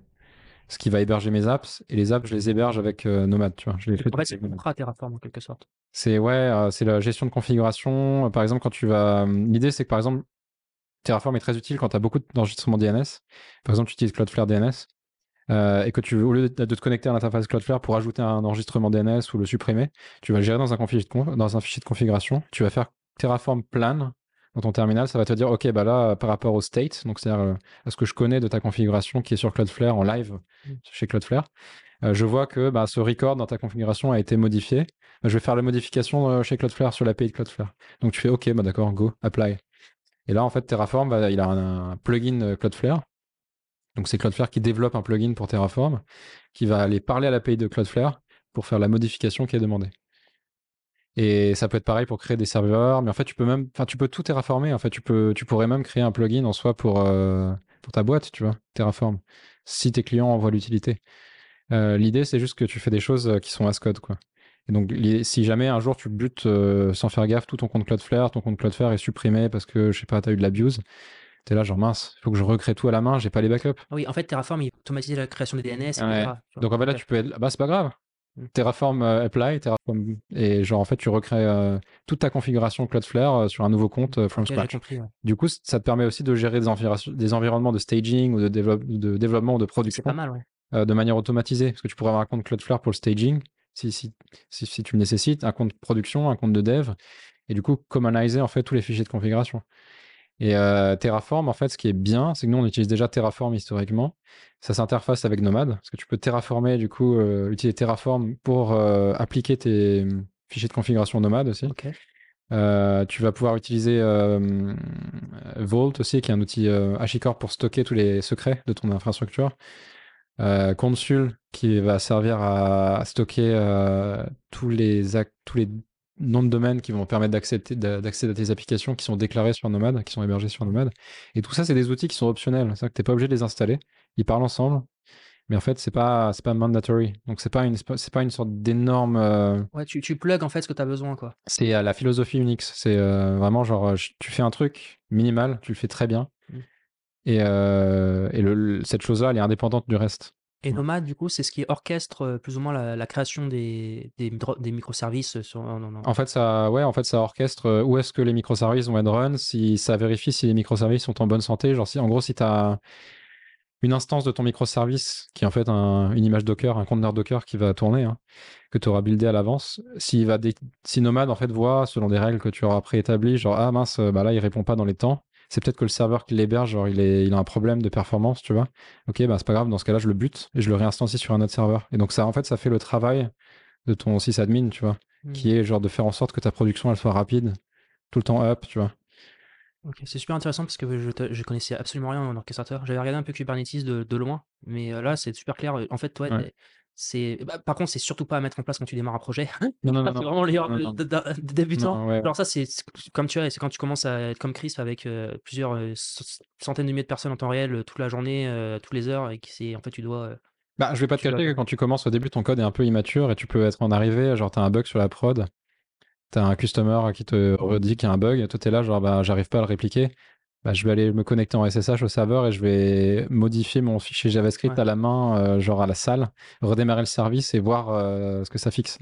ce qui va héberger mes apps et les apps, je les héberge avec euh, Nomad, tu vois. Je les fais En fait, c'est Terraform en quelque sorte. c'est ouais, euh, c'est la gestion de configuration. Euh, Par exemple, quand tu vas, l'idée c'est que par exemple, Terraform est très utile quand tu as beaucoup d'enregistrements DNS. Par exemple, tu utilises Cloudflare DNS euh, et que tu veux, au lieu de, de te connecter à l'interface Cloudflare pour ajouter un enregistrement DNS ou le supprimer, tu vas le gérer dans un, dans fichier de configuration. Tu vas faire Terraform plan dans ton terminal. Ça va te dire, OK, bah là, euh, par rapport au state, donc c'est-à-dire euh, à ce que je connais de ta configuration qui est sur Cloudflare en live Mm. chez Cloudflare, euh, je vois que bah, ce record dans ta configuration a été modifié. Bah, je vais faire la modification euh, chez Cloudflare sur l'API de Cloudflare. Donc tu fais OK, bah d'accord, go, apply. Et là, en fait, Terraform, bah, il a un, un plugin Cloudflare. Donc c'est Cloudflare qui développe un plugin pour Terraform, qui va aller parler à l'API de Cloudflare pour faire la modification qui est demandée. Et ça peut être pareil pour créer des serveurs, mais en fait, tu peux tu tout terraformer. En tu tu pourrais même créer un plugin en soi pour, euh, ta boîte, tu vois, Terraform, si tes clients envoient l'utilité. Euh, L'idée, c'est juste que tu fais des choses euh, qui sont as code. Et donc, si jamais un jour tu butes sans faire gaffe tout ton compte Cloudflare, ton compte Cloudflare est supprimé parce que, je sais pas, t'as eu de l'abuse, t'es là, genre mince, il faut que je recrée tout à la main, j'ai pas les backups. Oui, en fait, Terraform, il automatise la création des DNS. Ouais. Donc en fait là tu peux être... Bah c'est pas grave. Mm. Terraform euh, apply, Terraform et genre en fait tu recrées euh, toute ta configuration Cloudflare euh, sur un nouveau compte from scratch. compris. ouais. Du coup ça te permet aussi de gérer des, environnements de staging ou de, développe- de développement ou de C'est production pas mal, ouais. de manière automatisée parce que tu pourrais avoir un compte Cloudflare pour le staging si, si, si, si tu le nécessites, un compte production, un compte de dev et du coup commoniser en fait tous les fichiers de configuration. Et euh, Terraform, en fait, ce qui est bien, c'est que nous, on utilise déjà Terraform historiquement. Ça s'interface avec Nomad, parce que tu peux terraformer, du coup, euh, utiliser Terraform pour euh, appliquer tes euh, fichiers de configuration Nomad aussi. Tu vas pouvoir utiliser Vault aussi, qui est un outil HashiCorp pour stocker tous les secrets de ton infrastructure. Consul, qui va servir à stocker tous les tous les noms de domaine qui vont permettre d'accepter- d'accéder à tes applications qui sont déclarées sur Nomad, qui sont hébergées sur Nomad. Et tout ça, c'est des outils qui sont optionnels. C'est-à-dire que tu n'es pas obligé de les installer. Ils parlent ensemble. Mais en fait, c'est pas, c'est pas mandatory. Donc, c'est pas une, c'est pas une sorte d'énorme. euh, Ouais, tu, tu plugs en fait ce que tu as besoin, quoi. c'est à la philosophie Unix. C'est euh, vraiment genre, euh, tu fais un truc minimal, tu le fais très bien. Mm. Et, euh, et le- le- cette chose-là, elle est indépendante du reste. Et. Nomad, du coup, c'est ce qui orchestre plus ou moins la, création des, microservices. En fait, ça, orchestre où est-ce que les microservices vont être run, si ça vérifie si les microservices sont en bonne santé. Genre, si, en gros, si tu as une instance de ton microservice qui est en fait un- une image Docker, un conteneur Docker qui va tourner, hein, que tu auras buildé à l'avance, s'il va si Nomad en fait voit selon des règles que tu auras préétablies, genre ah mince, bah là il répond pas dans les temps, c'est peut-être que le serveur qui l'héberge, genre il, est, il a un problème de performance, tu vois. Ok, bah c'est pas grave, dans ce cas-là je le bute et je le réinstancie sur un autre serveur. Et donc ça en fait ça fait le travail de ton sysadmin, tu vois, Hmm. qui est genre de faire en sorte que ta production elle soit rapide, tout le temps up, tu vois. Ok, c'est super intéressant parce que je, te- je connaissais absolument rien en orchestrateur. J'avais regardé un peu Kubernetes de, de loin, mais euh, là c'est super clair. En fait, Ouais. C'est. bah, par contre, c'est surtout pas à mettre en place quand tu démarres un projet. Non, non, non, c'est non. vraiment non. de- ouais. Alors ça, c'est comme tu vois, c'est quand tu commences à être comme Chris avec euh, plusieurs euh, centaines de milliers de personnes en temps réel euh, toute la journée, euh, toutes les heures, et qui c'est en fait tu dois. Bah, je vais pas te cacher que quand tu commences au début, ton code est un peu immature et tu peux être en arrivée, genre t'as un bug sur la prod, t'as un customer qui te redit qu'il y a un bug, toi t'es là, genre bah j'arrive pas à le répliquer, bah je vais aller me connecter en SSH au serveur et je vais modifier mon fichier JavaScript Ouais. à la main, euh, genre à la salle, redémarrer le service et voir euh, ce que ça fixe.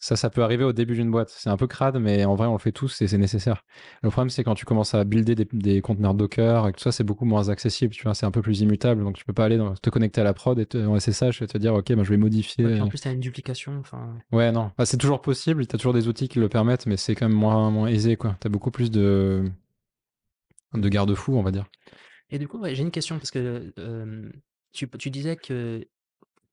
Ça, ça peut arriver au début d'une boîte. C'est un peu crade, mais en vrai, on le fait tous et c'est nécessaire. Le problème, c'est quand tu commences à builder des, des conteneurs Docker et que tout ça, c'est beaucoup moins accessible. Tu vois, c'est un peu plus immutable. Donc, tu peux pas aller dans- te connecter à la prod et te, en SSH et te dire, OK, bah, je vais modifier. ouais, puis en plus, t'as une duplication. Enfin, Ouais, non. Bah, c'est toujours possible. Tu as toujours des outils qui le permettent, mais c'est quand même moins, moins aisé. Tu as beaucoup plus de, de garde-fous, on va dire. Et du coup, ouais, j'ai une question parce que euh, tu, tu disais que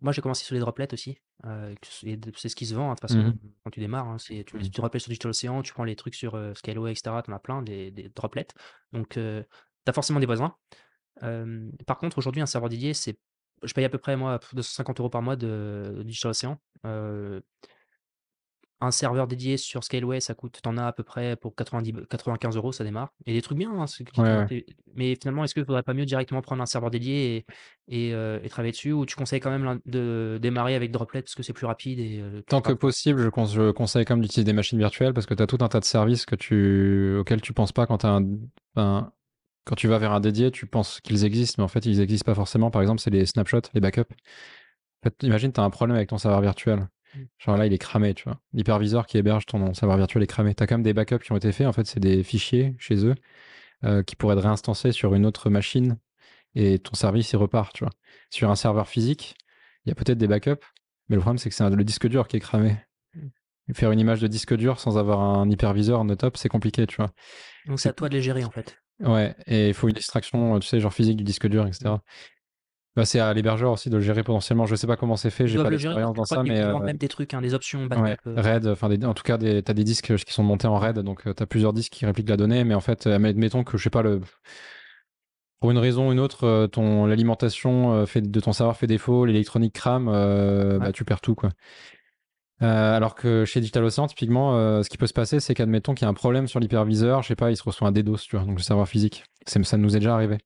moi j'ai commencé sur les droplets aussi. euh, c'est et de- c'est ce qui se vend hein, de toute façon Mhm. quand tu démarres. hein, c'est, tu, Mhm. tu droplets sur Digital Ocean, tu prends les trucs sur euh, Scaleway, etc. Tu en as plein, des, des droplets. Donc tu as forcément des. Euh, par contre, aujourd'hui, un serveur dédié, c'est, je paye à peu près moi 250 euros par mois de, de Digital Ocean. Un serveur dédié sur Scaleway, ça coûte, t'en as à peu près pour 90, 95 euros, ça démarre. Et des trucs bien, hein, Ouais, mais finalement, est-ce qu'il ne faudrait pas mieux directement prendre un serveur dédié et, et, euh, et travailler dessus? Ou tu conseilles quand même de démarrer avec Droplet parce que c'est plus rapide et euh, Tant que possible, je, con- je conseille quand même d'utiliser des machines virtuelles parce que tu as tout un tas de services que tu, auxquels tu penses pas quand, t'as un, un- quand tu vas vers un dédié, tu penses qu'ils existent, mais en fait, ils n'existent pas forcément. Par exemple, c'est les snapshots, les backups. En fait, imagine, tu as un problème avec ton serveur virtuel. Genre là, il est cramé, tu vois. L'hyperviseur qui héberge ton serveur virtuel est cramé. Tu as quand même des backups qui ont été faits. En fait, c'est des fichiers chez eux euh, qui pourraient être réinstancés sur une autre machine et ton service, il repart, tu vois. Sur un serveur physique, il y a peut-être des backups, mais le problème, c'est que c'est le disque dur qui est cramé. Et faire une image de disque dur sans avoir un hyperviseur en top, c'est compliqué, tu vois. Donc c'est à toi de les gérer en fait. Ouais, et il faut une extraction, tu sais, genre physique du disque dur, etc. Bah, c'est à l'hébergeur aussi de le gérer potentiellement. Je sais pas comment c'est fait, Ils j'ai pas d'expérience dans ça, mais euh, même des trucs, hein, des options ouais, euh, RAID, enfin, des- en tout cas, des, t'as des disques qui sont montés en RAID, donc tu as plusieurs disques qui répliquent la donnée, mais en fait, euh, admettons que je sais pas le. Pour une raison ou une autre, euh, ton l'alimentation euh, fait de ton serveur fait défaut, l'électronique crame, euh, bah, tu perds tout quoi. Euh, alors que chez Digital Ocean, typiquement, euh, ce qui peut se passer, c'est qu'admettons qu'il y a un problème sur l'hyperviseur, je sais pas, il se reçoit un DDoS, tu vois, donc le serveur physique. Ça nous est déjà arrivé.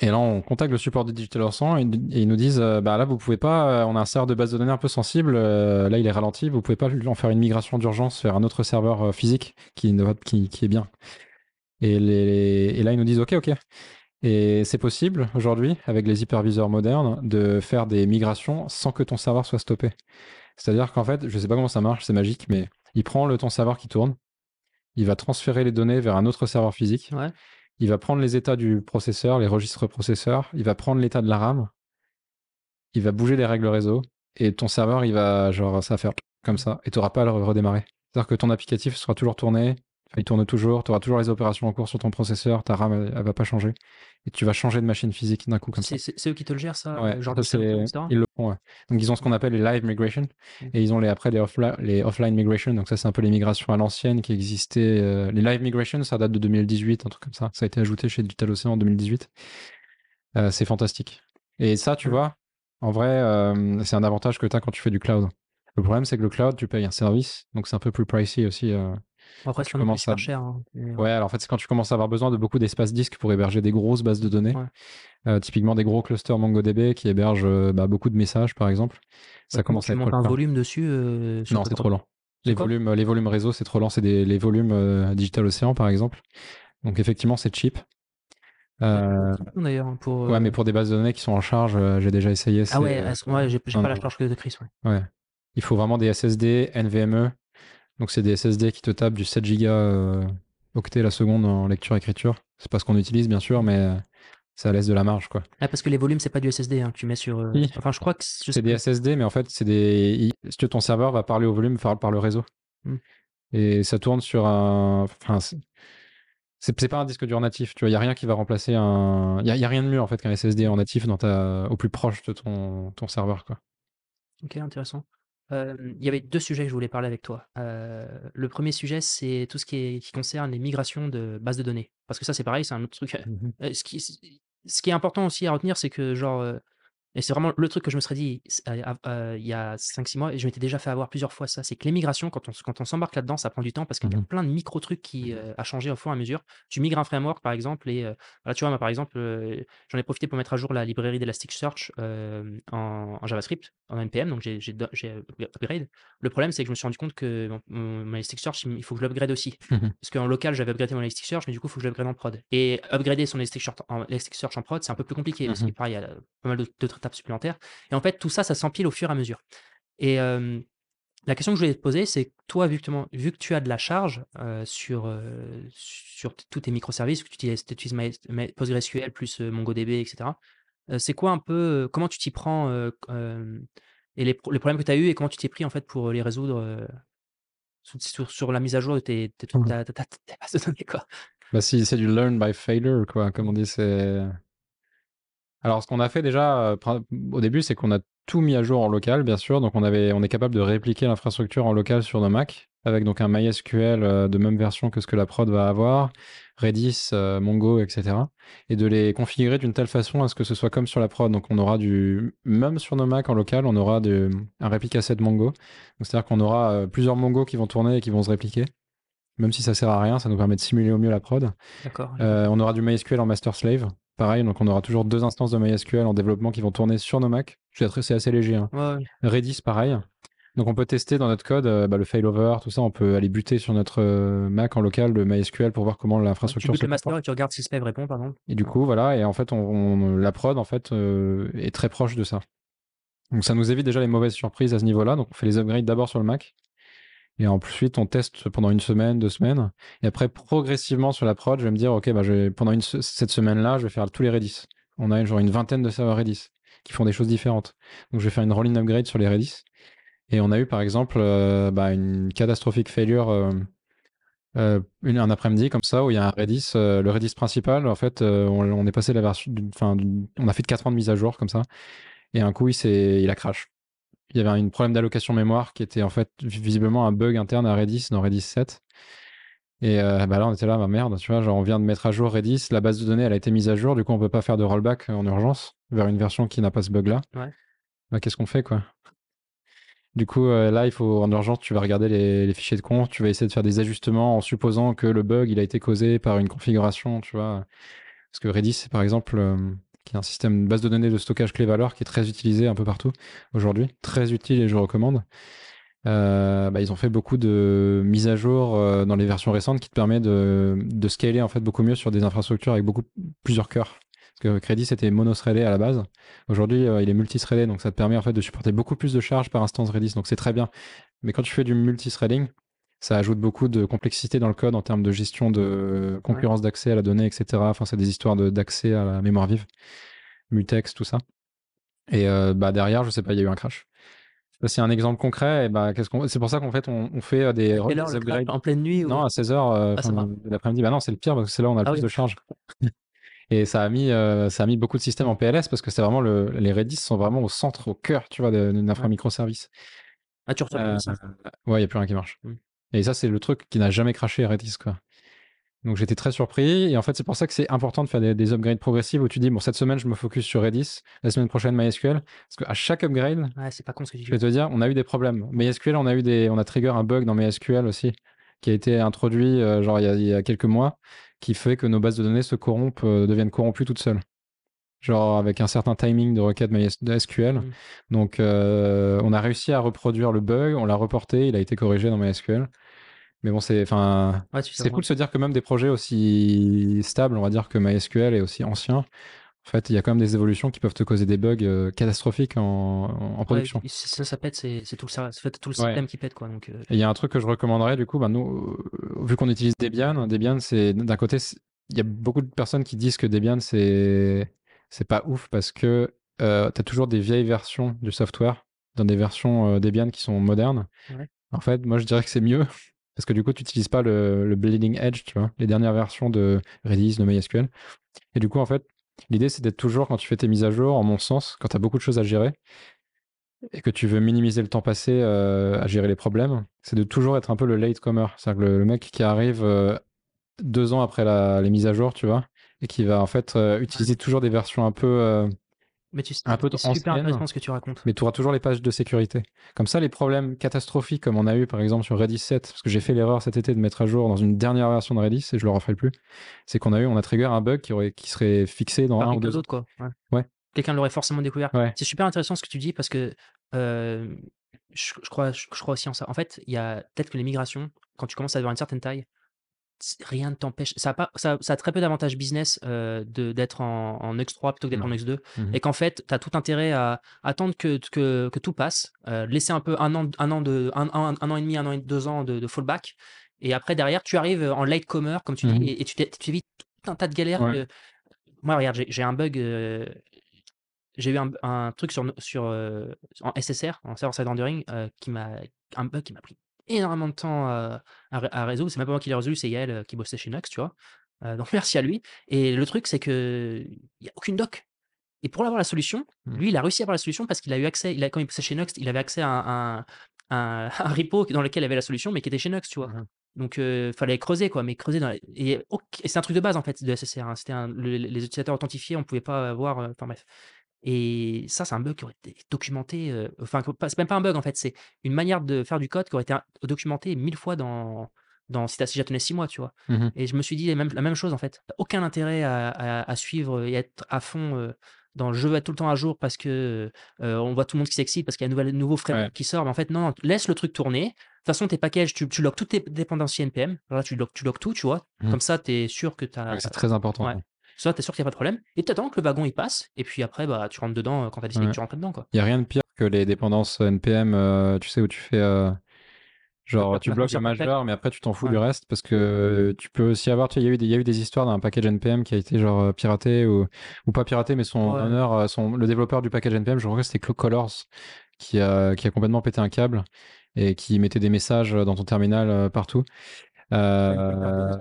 Et là, on contacte le support de Digital Ocean et, ils nous disent, euh, bah là, vous pouvez pas, euh, on a un serveur de base de données un peu sensible, euh, là, il est ralenti, vous pouvez pas en faire une migration d'urgence vers un autre serveur physique qui, est bien. Et, là, ils nous disent, ok, ok. Et c'est possible aujourd'hui, avec les hyperviseurs modernes, de faire des migrations sans que ton serveur soit stoppé. C'est-à-dire qu'en fait, je sais pas comment ça marche, c'est magique, mais il prend le ton serveur qui tourne, il va transférer les données vers un autre serveur physique. Il va prendre les états du processeur, les registres processeurs, il va prendre l'état de la RAM, il va bouger les règles réseau, et ton serveur, il va, genre, ça va faire comme ça, et tu n'auras pas à le redémarrer. C'est-à-dire que ton applicatif sera toujours tourné, il tourne toujours, tu auras toujours les opérations en cours sur ton processeur, ta RAM, elle, elle va pas changer, et tu vas changer de machine physique d'un coup comme ça. C'est eux qui te le gèrent ça, Ouais, genre ça, ils le font, ouais. Donc ils ont ce qu'on appelle les live migration Mm. et ils ont les, après les, les offline migration. Donc ça c'est un peu les migrations à l'ancienne qui existaient. euh, les live migration ça date de 2018, un truc comme ça. Ça a été ajouté chez Digital Ocean en 2018. Euh, c'est fantastique. Et ça tu Mm. vois, en vrai euh, c'est un avantage que tu as quand tu fais du cloud. Le problème, c'est que le cloud, tu payes un service, donc c'est un peu plus pricey aussi. Euh, après, tu c'est à- cher. hein, mais, Ouais, alors en fait, c'est quand tu commences à avoir besoin de beaucoup d'espace disque pour héberger des grosses bases de données. Ouais. Euh, typiquement des gros clusters MongoDB qui hébergent euh, bah, beaucoup de messages, par exemple. Ça Ouais, commence tu à être montes un volume dessus. euh, sur Non, c'est trop lent. Les volumes, les volumes réseau, c'est trop lent. C'est les volumes euh, Digital Ocean, par exemple. Donc effectivement, c'est cheap. Euh, D'ailleurs, hein, pour. ouais, euh, mais pour des bases de données qui sont en charge, euh, j'ai déjà essayé. Ah ouais, j'ai pas la charge que de Chris. Ouais. Ouais. Il faut vraiment des SSD, NVMe. Donc c'est des SSD qui te tapent du 7 Go euh, octets la seconde en lecture-écriture. C'est pas ce qu'on utilise, bien sûr, mais euh, ça laisse de la marge, quoi. Ah, parce que les volumes, c'est pas du SSD hein, que tu mets sur. euh, Oui. Enfin, je crois que. C'est des. SSD, mais en fait, c'est des. Si tu veux, ton serveur va parler au volume par, par le réseau. Hmm. Et ça tourne sur un. Enfin, c'est- pas un disque dur natif. Tu vois, il y a rien qui va remplacer un. Il y, a- il y a rien de mieux en fait qu'un SSD en natif dans ta... au plus proche de ton, ton serveur, quoi. Ok, intéressant. Euh, Il y avait deux sujets que je voulais parler avec toi. Euh, le premier sujet, c'est tout ce qui, est, qui concerne les migrations de bases de données. Parce que ça, c'est pareil, c'est un autre truc. Euh, ce, qui, ce qui est important aussi à retenir, c'est que, genre, et c'est vraiment le truc que je me serais dit euh, euh, il y a 5-6 mois, et je m'étais déjà fait avoir plusieurs fois ça, c'est que les migrations, quand on, quand on s'embarque là-dedans, ça prend du temps parce qu'il y a Mhm. plein de micro-trucs qui euh, à changer au fur et à mesure. Tu migres un framework, par exemple, et euh, voilà, tu vois, moi, par exemple, j'en ai profité pour mettre à jour la librairie d'Elasticsearch en, en JavaScript, en NPM, donc j'ai upgrade. Le problème, c'est que je me suis rendu compte que mon, mon- Elasticsearch, il faut que je l'upgrade aussi. Mhm. Parce qu'en local, j'avais upgradé mon Elasticsearch, mais du coup, il faut que je l'upgrade en prod. Et upgrader son Elasticsearch en, Elasticsearch en prod, c'est un peu plus compliqué, parce qu'il y a pas mal d'autres d'autres étapes supplémentaires. Et en fait, tout ça, ça s'empile au fur et à mesure. Et euh, la question que je voulais te poser, c'est toi, vu que, vu que tu as de la charge euh, sur, euh, sur tous tes microservices, que tu utilises, tu utilises My- My- PostgreSQL plus MongoDB, etc., c'est quoi un peu, comment tu t'y prends et les, pro- les problèmes que tu as eu et comment tu t'es pris en fait pour les résoudre sur, sur- la mise à jour de tes, tes, tes bases de données, quoi? Bah, si c'est du learn by failure, quoi, comme on dit, c'est. Alors, ce qu'on a fait déjà euh, au début, c'est qu'on a tout mis à jour en local, bien sûr. Donc, on, avait, on est capable de répliquer l'infrastructure en local sur nos Mac, avec donc un MySQL euh, de même version que ce que la prod va avoir, Redis, euh, Mongo, etc. Et de les configurer d'une telle façon à ce que ce soit comme sur la prod. Donc, on aura du. Même sur nos Mac en local, on aura du... un réplica set Mongo. C'est-à-dire qu'on aura plusieurs Mongo qui vont tourner et qui vont se répliquer. Même si ça sert à rien, ça nous permet de simuler au mieux la prod. D'accord. Euh, on aura du MySQL en master slave. Pareil, donc on aura toujours deux instances de MySQL en développement qui vont tourner sur nos Mac. C'est assez léger. hein. Ouais. Redis, pareil. Donc on peut tester dans notre code euh, bah, le failover, tout ça. On peut aller buter sur notre euh, Mac en local le MySQL pour voir comment Tu l'infrastructure butes se le master et tu regardes si Slave répond, par exemple. Et du coup, voilà. Et en fait, on, on- la prod en fait euh, est très proche de ça. Donc ça nous évite déjà les mauvaises surprises à ce niveau-là. Donc on fait les upgrades d'abord sur le Mac. Et ensuite, on teste pendant une semaine, deux semaines. Et après, progressivement sur la prod, je vais me dire, OK, bah, pendant cette semaine-là, je vais faire tous les Redis. On a genre une vingtaine de serveurs Redis qui font des choses différentes. Donc, je vais faire une rolling upgrade sur les Redis. Et on a eu, par exemple, euh, bah, une catastrophique failure euh, euh, un après-midi comme ça où il y a un Redis, le Redis principal. En fait, on, est passé la version, on a fait 4 ans de mise à jour comme ça. Et un coup, il a crash il y avait un problème d'allocation mémoire qui était en fait visiblement un bug interne à Redis dans Redis 7. Et euh, bah là, on était là, ma merde, tu vois, genre on vient de mettre à jour Redis, la base de données, elle a été mise à jour, du coup, on peut pas faire de rollback en urgence vers une version qui n'a pas ce bug-là. Ouais. Bah, qu'est-ce qu'on fait, quoi? Du coup, euh, là, il faut en urgence, tu vas regarder les, les fichiers de compte, tu vas essayer de faire des ajustements en supposant que le bug, il a été causé par une configuration, tu vois? Parce que Redis, c'est par exemple, euh, qui est un système de base de données de stockage clé-valeur qui est très utilisé un peu partout aujourd'hui, très utile et je recommande. Euh, bah, ils ont fait beaucoup de mises à jour euh, dans les versions récentes qui te permet de, scaler en fait beaucoup mieux sur des infrastructures avec beaucoup plusieurs cœurs. Parce que Redis était monothreadé à la base. Aujourd'hui, euh, il est multithreadé, donc ça te permet en fait de supporter beaucoup plus de charges par instance Redis, donc c'est très bien. Mais quand tu fais du multithreading, ça ajoute beaucoup de complexité dans le code en termes de gestion de concurrence d'accès à la donnée, etc. Enfin, c'est des histoires de- d'accès à la mémoire vive, mutex, tout ça. Et euh, bah, derrière, je sais pas, il y a eu un crash. A un exemple concret. Et bah, qu'est-ce qu'on... C'est pour ça qu'en fait, on, on fait euh, des, crash upgrades. En pleine nuit ou... Non, à 16h Ah, ça va. de l'après-midi. Bah non, c'est le pire parce que c'est là où on a le Ah plus oui. de charge. Et ça a mis, euh, ça a mis beaucoup de systèmes en PLS parce que c'est vraiment le, les Redis sont vraiment au centre, au cœur, tu vois, d'une infra microservice. Ah, tu reçois Euh, ça. ouais, il n'y a plus rien qui marche. Mm. Et ça, c'est le truc qui n'a jamais craché Redis, quoi. Donc j'étais très surpris. Et en fait, c'est pour ça que c'est important de faire des, des upgrades progressives où tu dis, bon, cette semaine, je me focus sur Redis, la semaine prochaine, MySQL. Parce qu'à chaque upgrade, Ouais, c'est pas con ce que tu je vais te dire, on a eu des problèmes. MySQL, on a eu des, on a trigger un bug dans MySQL aussi, qui a été introduit euh, genre il y, a, il y a quelques mois, qui fait que nos bases de données se corrompent, euh, deviennent corrompues toutes seules. Genre avec un certain timing de requête MyS- de SQL. Mhm. Donc euh, on a réussi à reproduire le bug, on l'a reporté, il a été corrigé dans MySQL. Mais bon, c'est, enfin, Ouais, c'est cool de se dire que même des projets aussi stables, on va dire que MySQL est aussi ancien. En fait, il y a quand même des évolutions qui peuvent te causer des bugs euh, catastrophiques en, production. ça, ça pète, c'est tout le, ser- c'est tout le Ouais. système qui pète, quoi. Donc, euh, Et il y a un truc que je recommanderais, du coup, bah, nous, vu qu'on utilise Debian, Debian, c'est d'un côté, il y a beaucoup de personnes qui disent que Debian, c'est c'est pas ouf parce que euh, tu as toujours des vieilles versions du software dans des versions euh, Debian qui sont modernes. Ouais. En fait, moi, je dirais que c'est mieux parce que du coup, tu n'utilises pas le, le bleeding edge, tu vois, les dernières versions de Redis, de MySQL. Et du coup, en fait, l'idée, c'est d'être toujours, quand tu fais tes mises à jour, en mon sens, quand tu as beaucoup de choses à gérer, et que tu veux minimiser le temps passé euh, à gérer les problèmes, c'est de toujours être un peu le latecomer. C'est-à-dire le, le mec qui arrive deux ans après la- les mises à jour, tu vois, et qui va en fait euh, utiliser toujours des versions un peu, euh, mais tu sais, un peu super anciennes, intéressant ce que tu racontes. mais tu auras toujours les pages de sécurité. Comme ça, les problèmes catastrophiques comme on a eu par exemple sur Redis 7, parce que j'ai fait l'erreur cet été de mettre à jour dans une dernière version de Redis et je le referai plus, c'est qu'on a eu, on a trigger un bug qui, aurait, qui serait fixé dans Par un ou deux d'autre, quoi. Ouais. Ouais. Quelqu'un l'aurait forcément découvert. Ouais. C'est super intéressant ce que tu dis parce que euh, je, je crois, je, je crois aussi en ça. En fait, il y a peut-être que les migrations, quand tu commences à avoir une certaine taille, rien ne t'empêche. Ça a, pas, ça, ça a très peu d'avantages business euh, d'être en, en X3 plutôt que d'être Mhm. en X2. Mhm. Et qu'en fait, tu as tout intérêt à attendre que, que, que tout passe, euh, laisser un peu un an, un an, de, un, un- un an et demi, un an et deux ans de, de fallback. Et après, derrière, tu arrives en latecomer, comme tu Mhm. dis, et, et tu tu évites tout un tas de galères. Ouais. que- Moi, regarde, j'ai un bug. euh, j'ai eu un, truc sur, sur, en SSR, en server side rendering, qui m'a un bug qui m'a pris énormément de temps à, à résoudre. C'est même pas moi qui l'ai résolu, c'est Yael qui bossait chez Nox, tu vois? Euh, donc merci à lui. Et le truc, c'est que il y a aucune doc. Et pour avoir la solution, Mm. lui, il a réussi à avoir la solution parce qu'il a eu accès, il a, quand il bossait chez Nox, il avait accès à un, un, un- un repo dans lequel il avait la solution, mais qui était chez Nox, tu vois? Mhm. Donc, il fallait creuser, quoi, mais creuser dans Et, c'est un truc de base, en fait, de SSR. hein. C'était le- les utilisateurs authentifiés, on pouvait pas avoir. Enfin, bref. Et ça, c'est un bug qui aurait été documenté. euh, Enfin, c'est même pas un bug, en fait, c'est une manière de faire du code qui aurait été un- documentée mille fois dans. Dans, si, t'as- si j'attendais six mois, tu vois. Mhm. Et je me suis dit la même, la même chose, en fait. T'as aucun intérêt à, à- à suivre et être à fond euh, dans je veux être tout le temps à jour parce que euh, on voit tout le monde qui s'excite parce qu'il y a un nouvel, nouveau framework Ouais. qui sort. Mais en fait, non, non, laisse le truc tourner. De toute façon, tes packages, tu, tu logs toutes tes dépendances NPM. Alors là, tu logs, tu logs tout, tu vois. Mhm. Comme ça, tu es sûr que tu as. C'est très important. Ouais. Ça, tu es sûr qu'il n'y a pas de problème. Et tu attends que le wagon il passe. Et puis après, bah, tu rentres dedans euh, quand tu as décidé Ouais. que tu rentres dedans. Il n'y a rien de pire que les dépendances NPM, euh, tu sais, où tu fais. euh, genre, tu bloques perfect. majeur, mais après, tu t'en fous Ouais. du reste parce que euh, tu peux aussi avoir. Tu il y, a eu des- il y a eu des histoires d'un package NPM qui a été genre euh, piraté ou, ou pas piraté, mais son honneur, euh, son, le développeur du package NPM, je crois que c'était Clo- Colors, qui a, qui a complètement pété un câble et qui mettait des messages dans ton terminal euh, partout. Euh,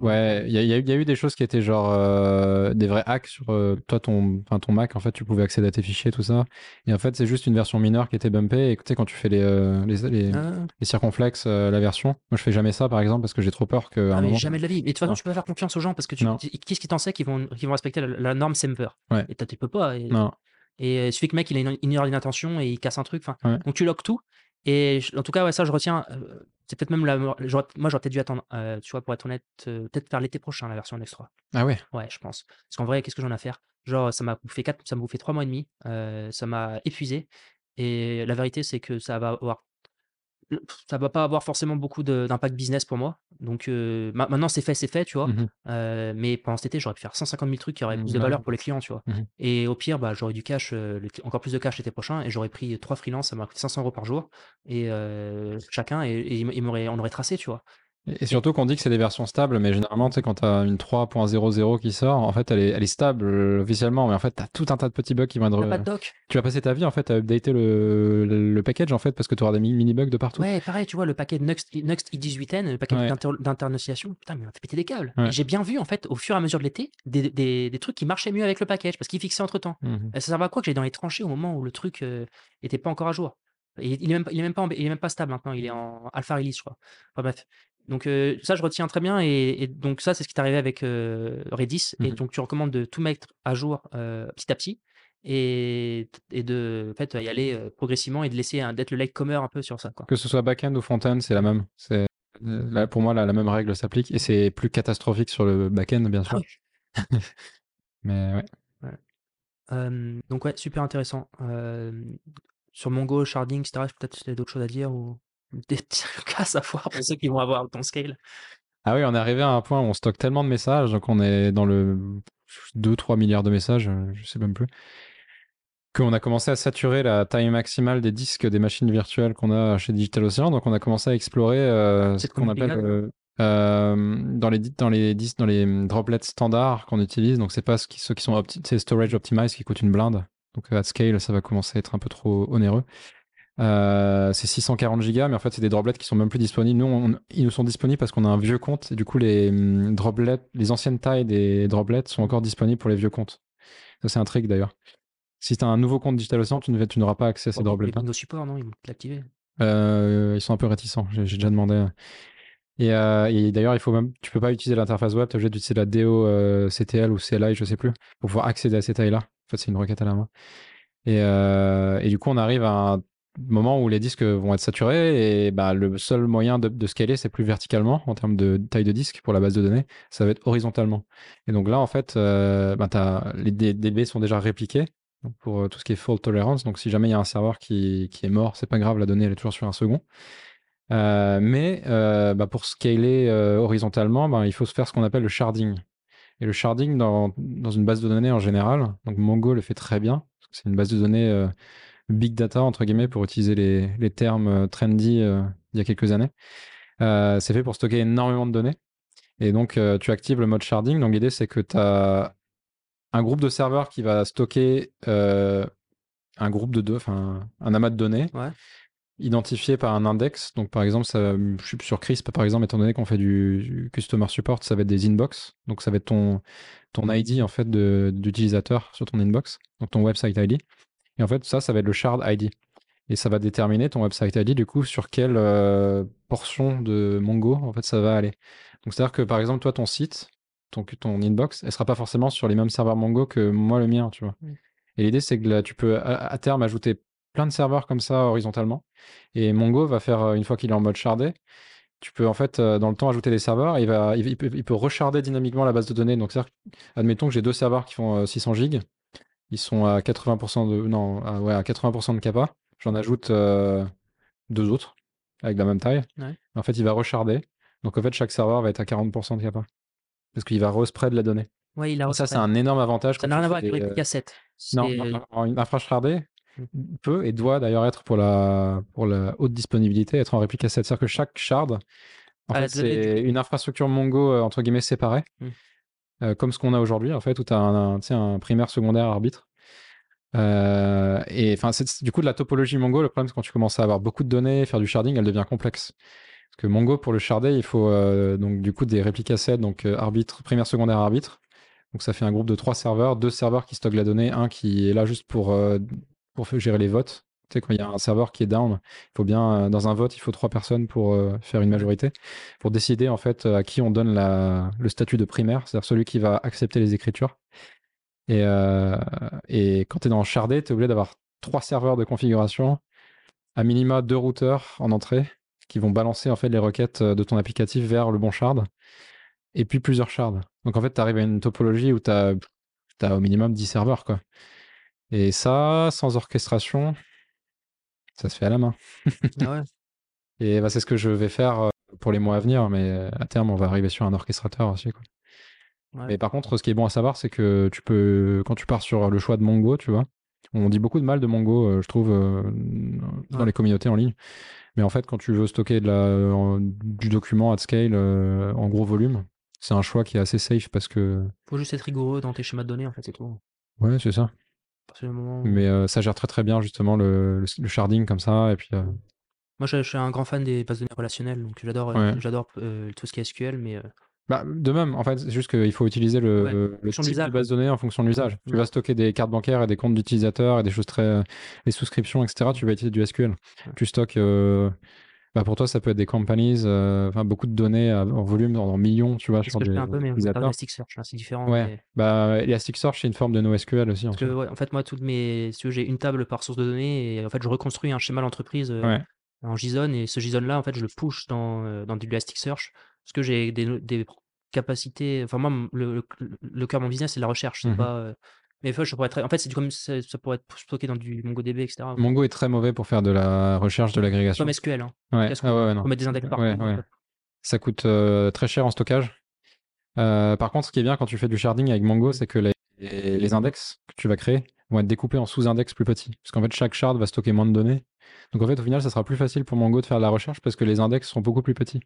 Ouais, il y, a- y eu- il y a eu des choses qui étaient genre euh, des vrais hacks sur euh, toi, ton, ton Mac, en fait, tu pouvais accéder à tes fichiers, tout ça. Et en fait, c'est juste une version mineure qui était bumpée. Et tu sais, quand tu fais les, euh, les, les, Ah, les circonflexes, la version, moi je fais jamais ça par exemple parce que j'ai trop peur qu'à ah, mais moment. jamais de la vie. Mais de toute façon, Non. tu peux pas faire confiance aux gens parce que tu, qu'est-ce qui t'en sait qu'ils vont, qu'ils vont respecter la, la norme Semper Ouais. Et tu peux pas. Et, Non, Et il suffit que le mec il a une, d'inattention et il casse un truc. Enfin, Ouais. Donc tu logs tout. Et je- en tout cas, ouais, ça je retiens. euh, c'est peut-être même la. Moi j'aurais peut-être dû attendre, euh, tu vois, pour être honnête, euh, peut-être faire l'été prochain la version X3. ah ouais, Ouais, je pense. Parce qu'en vrai, qu'est-ce que j'en ai à faire? Genre, ça m'a bouffé quatre, ça m'a bouffé trois mois et demi. ça m'a épuisé. Et la vérité, c'est que ça va avoir. Ça va pas avoir forcément beaucoup d'impact business pour moi. Donc euh, ma- maintenant, c'est fait, c'est fait, tu vois. Euh, mais pendant cet été, j'aurais pu faire 150 000 trucs qui auraient plus de Ouais. valeur pour les clients, tu vois. Et au pire, bah, j'aurais du cash, euh, le- encore plus de cash l'été prochain, et j'aurais pris trois freelances, ça m'aurait coûté 500 euros par jour, et chacun, et, on aurait tracé, tu vois. Et surtout qu'on dit que c'est des versions stables, mais généralement, tu sais, quand tu as une 3.00 qui sort, en fait, elle est, elle est stable euh, officiellement, mais en fait, tu as tout un tas de petits bugs qui vont être. Pas de doc. Tu vas passer ta vie, en fait, à updater le, le, le package, en fait, parce que tu auras des mi- mini-bugs de partout. Ouais, pareil, tu vois, le paquet Next, Next i18N, le paquet Ouais. d'inter- d'internonciation, putain, mais il m'a fait péter des câbles. Ouais. J'ai bien vu, en fait, au fur et à mesure de l'été, des, des, des trucs qui marchaient mieux avec le package, parce qu'il fixait entre temps. Mhm. Ça servait à quoi que j'aille dans les tranchées au moment où le truc euh, était pas encore à jour? Et Il est même, pas- il est même pas, il est même pas stable maintenant, il est en alpha release, je crois. Enfin bref. Donc euh, ça, je retiens très bien et, et donc ça, c'est ce qui est arrivé avec euh, Redis. Et Mhm. donc tu recommandes de tout mettre à jour euh, petit à petit et, et de en fait, y aller progressivement et de laisser d'être le latecomer un peu sur ça. Quoi. Que ce soit back-end ou front-end, c'est la même. C'est là, pour moi la, la même règle s'applique et c'est plus catastrophique sur le back-end bien sûr. Ah oui. Mais ouais. Donc ouais, super intéressant. Sur Mongo, sharding, etc. Peut-être d'autres choses à dire ou? Des petits cas à savoir pour ceux qui vont avoir ton scale. Ah oui, on est arrivé à un point où on stocke tellement de messages, donc on est dans le 2-3 milliards de messages, euh, je sais même plus, qu'on a commencé à saturer la taille maximale des disques des machines virtuelles qu'on a chez Digital Ocean. Donc on a commencé à explorer euh, ce qu'on appelle euh, euh, dans les dans les disques dans les hum, droplets standards qu'on utilise. Donc c'est pas ce qui- ceux qui sont opti- c'est storage optimized qui coûtent une blinde. Donc at scale, ça va commencer à être un peu trop onéreux. Euh, c'est 640 gigas, mais en fait, c'est des droplets qui sont même plus disponibles. Nous, on- ils nous sont disponibles parce qu'on a un vieux compte, et du coup, les hum, droplets, les anciennes tailles des droplets sont encore disponibles pour les vieux comptes. Ça, c'est un trick d'ailleurs. Si tu as un nouveau compte Digital Ocean, tu tu n'auras pas accès à ces les droplets. Windows Support, non Ils vont l'activer. Euh, ils sont un peu réticents. J'ai déjà demandé. Et, euh, et d'ailleurs, il faut même, tu peux pas utiliser l'interface web. Tu es obligé d'utiliser la DO CTL ou CLI, je sais plus, pour pouvoir accéder à ces tailles-là. En fait, c'est une requête à la main. Et, euh, et du coup, on arrive à un moment où les disques vont être saturés et bah, le seul moyen de, scaler, c'est plus verticalement en termes de taille de disque pour la base de données, ça va être horizontalement. Et donc là, en fait, euh, bah, les DB sont déjà répliqués pour euh, tout ce qui est fault tolerance. Donc si jamais il y a un serveur qui, est mort, c'est pas grave, la donnée est toujours sur un second. Euh, mais bah, pour scaler horizontalement, bah, il faut se faire ce qu'on appelle le sharding. Et le sharding dans, une base de données en général, donc Mongo le fait très bien, c'est une base de données big data, entre guillemets, pour utiliser les, les termes euh, trendy euh, il y a quelques années. Euh, c'est fait pour stocker énormément de données. Et donc, euh, tu actives le mode sharding. Donc, l'idée, c'est que tu as un groupe de serveurs qui va stocker un groupe de deux, enfin, un amas de données Ouais. identifié par un index. Donc, par exemple, ça, je suis sur Crisp, par exemple, étant donné qu'on fait du, customer support, ça va être des inbox. Donc, ça va être ton, ton ID, en fait, d'utilisateur sur ton inbox, donc ton website ID. Et en fait, ça, ça va être le shard ID. Et ça va déterminer ton website ID, du coup, sur quelle euh, portion de Mongo, en fait, ça va aller. Donc, c'est-à-dire que, par exemple, toi, ton site, ton, ton inbox, elle sera pas forcément sur les mêmes serveurs Mongo que moi, le mien, tu vois. Et l'idée, c'est que là, tu peux, à, à terme, ajouter plein de serveurs comme ça horizontalement. Et Mongo va faire, euh, une fois qu'il est en mode shardé, tu peux en fait, euh, dans le temps, ajouter des serveurs. Et il, va, il, il peut, il peut recharder dynamiquement la base de données. Donc, c'est-à-dire, que, admettons que j'ai deux serveurs qui font euh, 600 gigs. Ils sont à 80% de, non, à, ouais, à 80% de capa. J'en ajoute euh, deux autres avec la même taille. Ouais. En fait, il va recharder. Donc, en fait, chaque serveur va être à 40% de capa. Parce qu'il va respread la donnée. Ouais, il a Et ça, c'est un énorme avantage. Ça n'a rien à voir avec des, le euh, cassette. non, non, une Mm. peut et doit d'ailleurs être pour la, pour la haute disponibilité, être en réplique à 7. C'est-à-dire que chaque shard, en fait, c'est une infrastructure Mongo, euh, entre guillemets, séparée, Mm. Euh, comme ce qu'on a aujourd'hui, en fait, où tu as un, primaire, secondaire, arbitre. Euh, et du coup de la topologie Mongo. Le problème, c'est quand tu commences à avoir beaucoup de données, faire du sharding, elle devient complexe. Parce que Mongo, pour le sharder, il faut euh, donc du coup des 7, donc arbitre, primaire, secondaire, arbitre. Donc ça fait un groupe de trois serveurs, deux serveurs qui stockent la donnée, un qui est là juste pour, pour gérer les votes. Tu sais, quand il y a un serveur qui est down, il faut bien, dans un vote, il faut trois personnes pour euh, faire une majorité, pour décider en fait à qui on donne la, le statut de primaire, c'est-à-dire celui qui va accepter les écritures. Et, euh, et quand tu es dans Shardé, tu es obligé d'avoir trois serveurs de configuration, à minima deux routeurs en entrée, qui vont balancer en fait les requêtes de ton applicatif vers le bon shard, et puis plusieurs shards. Donc en fait, tu arrives à une topologie où tu as, au minimum 10 serveurs. Quoi. Et ça, sans orchestration, ça se fait à la main. Ah ouais. Et bah, c'est ce que je vais faire euh, pour les mois à venir, mais à terme, on va arriver sur un orchestrateur aussi. Quoi. Ouais. Mais par contre, ce qui est bon à savoir, c'est que tu peux, quand tu pars sur le choix de Mongo, tu vois, on dit beaucoup de mal de Mongo, euh, je trouve, euh, dans Ouais. les communautés en ligne. Mais en fait, quand tu veux stocker de la, en- du document at scale euh, en gros volume, c'est un choix qui est assez safe parce que. Faut juste être rigoureux dans tes schémas de données, en fait, c'est tout. Ouais, c'est ça. Mais euh, ça gère très très bien justement le, le, le sharding comme ça. Et puis. euh, Moi, je, je suis un grand fan des bases de données relationnelles, donc j'adore Ouais. j'adore euh, tout ce qui est SQL, mais Bah, de même, en fait, c'est juste qu'il faut utiliser le, Ouais, le type de base de données en fonction de l'usage. Tu vas stocker des cartes bancaires et des comptes d'utilisateurs et des choses très. les souscriptions, etc. Tu vas utiliser du SQL. Tu stockes Bah pour toi, ça peut être des companies, euh, enfin beaucoup de données à- en volume, en, en millions, tu vois, sur que je des fais un peu, mais c'est pas. Elasticsearch, hein, c'est différent. Ouais, mais- bah Elasticsearch, c'est une forme de NoSQL aussi en Parce que, soi. ouais, en fait, moi, toutes mes, si tu veux, j'ai une table par source de données et en fait, je reconstruis un schéma d'entreprise euh, Ouais. en JSON et ce JSON-là, en fait, je le push dans, euh, dans du Elasticsearch parce que j'ai des, des capacités. Enfin, moi, le, le, le cœur de mon business, c'est la recherche. C'est pas. Euh, mais fois, je pourrais être, en fait, c'est du- comme ça, ça pourrait être stocké dans du MongoDB, etc. Mongo est très mauvais pour faire de la recherche, de l'agrégation. Comme SQL. Hein. Ouais, ah ouais, ouais, non. On met des index partout. Ouais, en fait. Ça coûte euh, très cher en stockage. Euh, par contre, ce qui est bien quand tu fais du sharding avec Mongo, c'est que les, les index que tu vas créer vont être découpés en sous-index plus petits. Parce qu'en fait, chaque shard va stocker moins de données. Donc en fait, au final, ça sera plus facile pour Mongo de faire de la recherche parce que les index sont beaucoup plus petits.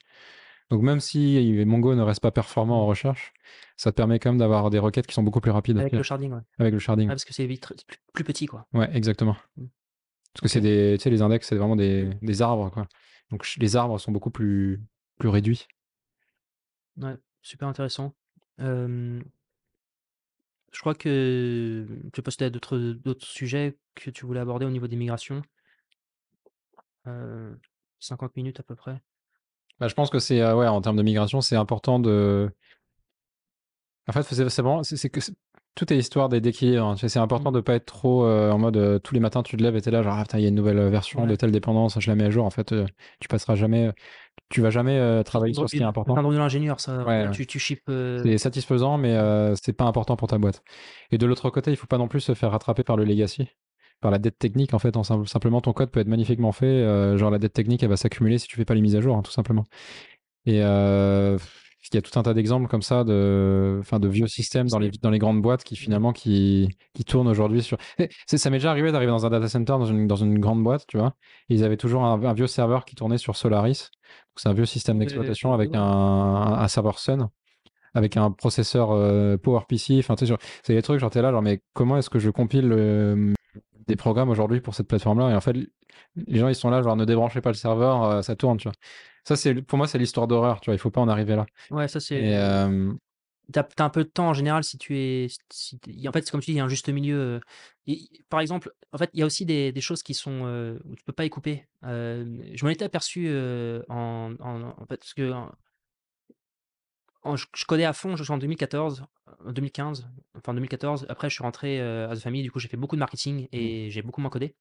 Donc même si Mongo ne reste pas performant en recherche, ça te permet quand même d'avoir des requêtes qui sont beaucoup plus rapides Avec le sharding, ouais. avec le sharding. Parce que c'est plus, petit, quoi. Ouais, exactement. Mm. Parce que c'est des, tu sais, les index, c'est vraiment des, des arbres, quoi. Donc les arbres sont beaucoup plus, plus réduits. Ouais, super intéressant. Euh, je crois que tu posté d'autres d'autres sujets que tu voulais aborder au niveau des migrations. Euh, 50 minutes à peu près. Bah, je pense que c'est, euh, ouais, en termes de migration, c'est important de. En fait, c'est vraiment, c'est que tout est histoire des- d'équilibre. hein. C'est important Mm. de pas être trop euh, en mode euh, tous les matins tu te lèves et t'es là genre ah, putain il y a une nouvelle version de telle dépendance, je la mets à jour. En fait, euh, tu passeras jamais, tu vas jamais euh, travailler sur ce qui est important. C'est un drôle de l'ingénieur, ça. Ouais, ouais. Tu, tu ships. euh, C'est satisfaisant, mais euh, c'est pas important pour ta boîte. Et de l'autre côté, il faut pas non plus se faire rattraper par le legacy, par la dette technique. En fait, en sim- simplement, ton code peut être magnifiquement fait. euh, genre, la dette technique, elle va s'accumuler si tu fais pas les mises à jour, hein, tout simplement. Et euh, il y a tout un tas d'exemples comme ça de, enfin, de vieux systèmes dans les, dans les grandes boîtes qui finalement qui, qui tournent aujourd'hui sur. Eh, Ça m'est déjà arrivé d'arriver dans un data center dans une, dans une grande boîte, tu vois. et ils avaient toujours un, un vieux serveur qui tournait sur Solaris. C'est un vieux système d'exploitation avec un, un, un serveur Sun avec un processeur euh, PowerPC. Enfin, tu sais, genre, c'est des trucs, genre, t'es là, genre, mais comment est-ce que je compile euh, des programmes aujourd'hui pour cette plateforme-là Et en fait, les gens, ils sont là, genre, ne débranchez pas le serveur, euh, ça tourne, tu vois. Ça, c'est, pour moi, c'est l'histoire d'horreur, tu vois, il faut pas en arriver là. Ouais, ça c'est. Euh, T'as as un peu de temps en général si tu es. si en fait, c'est comme tu dis, il y a un juste milieu. euh, et- par exemple, en fait, il y a aussi des, des choses qui sont euh, où tu peux pas y couper. Euh, je m'en étais aperçu euh, en, en, en fait, parce que je, je codais à fond, je suis en 2014, en 2015, enfin 2014. Après, je suis rentré euh, à The Family, du coup, j'ai fait beaucoup de marketing et j'ai beaucoup moins codé.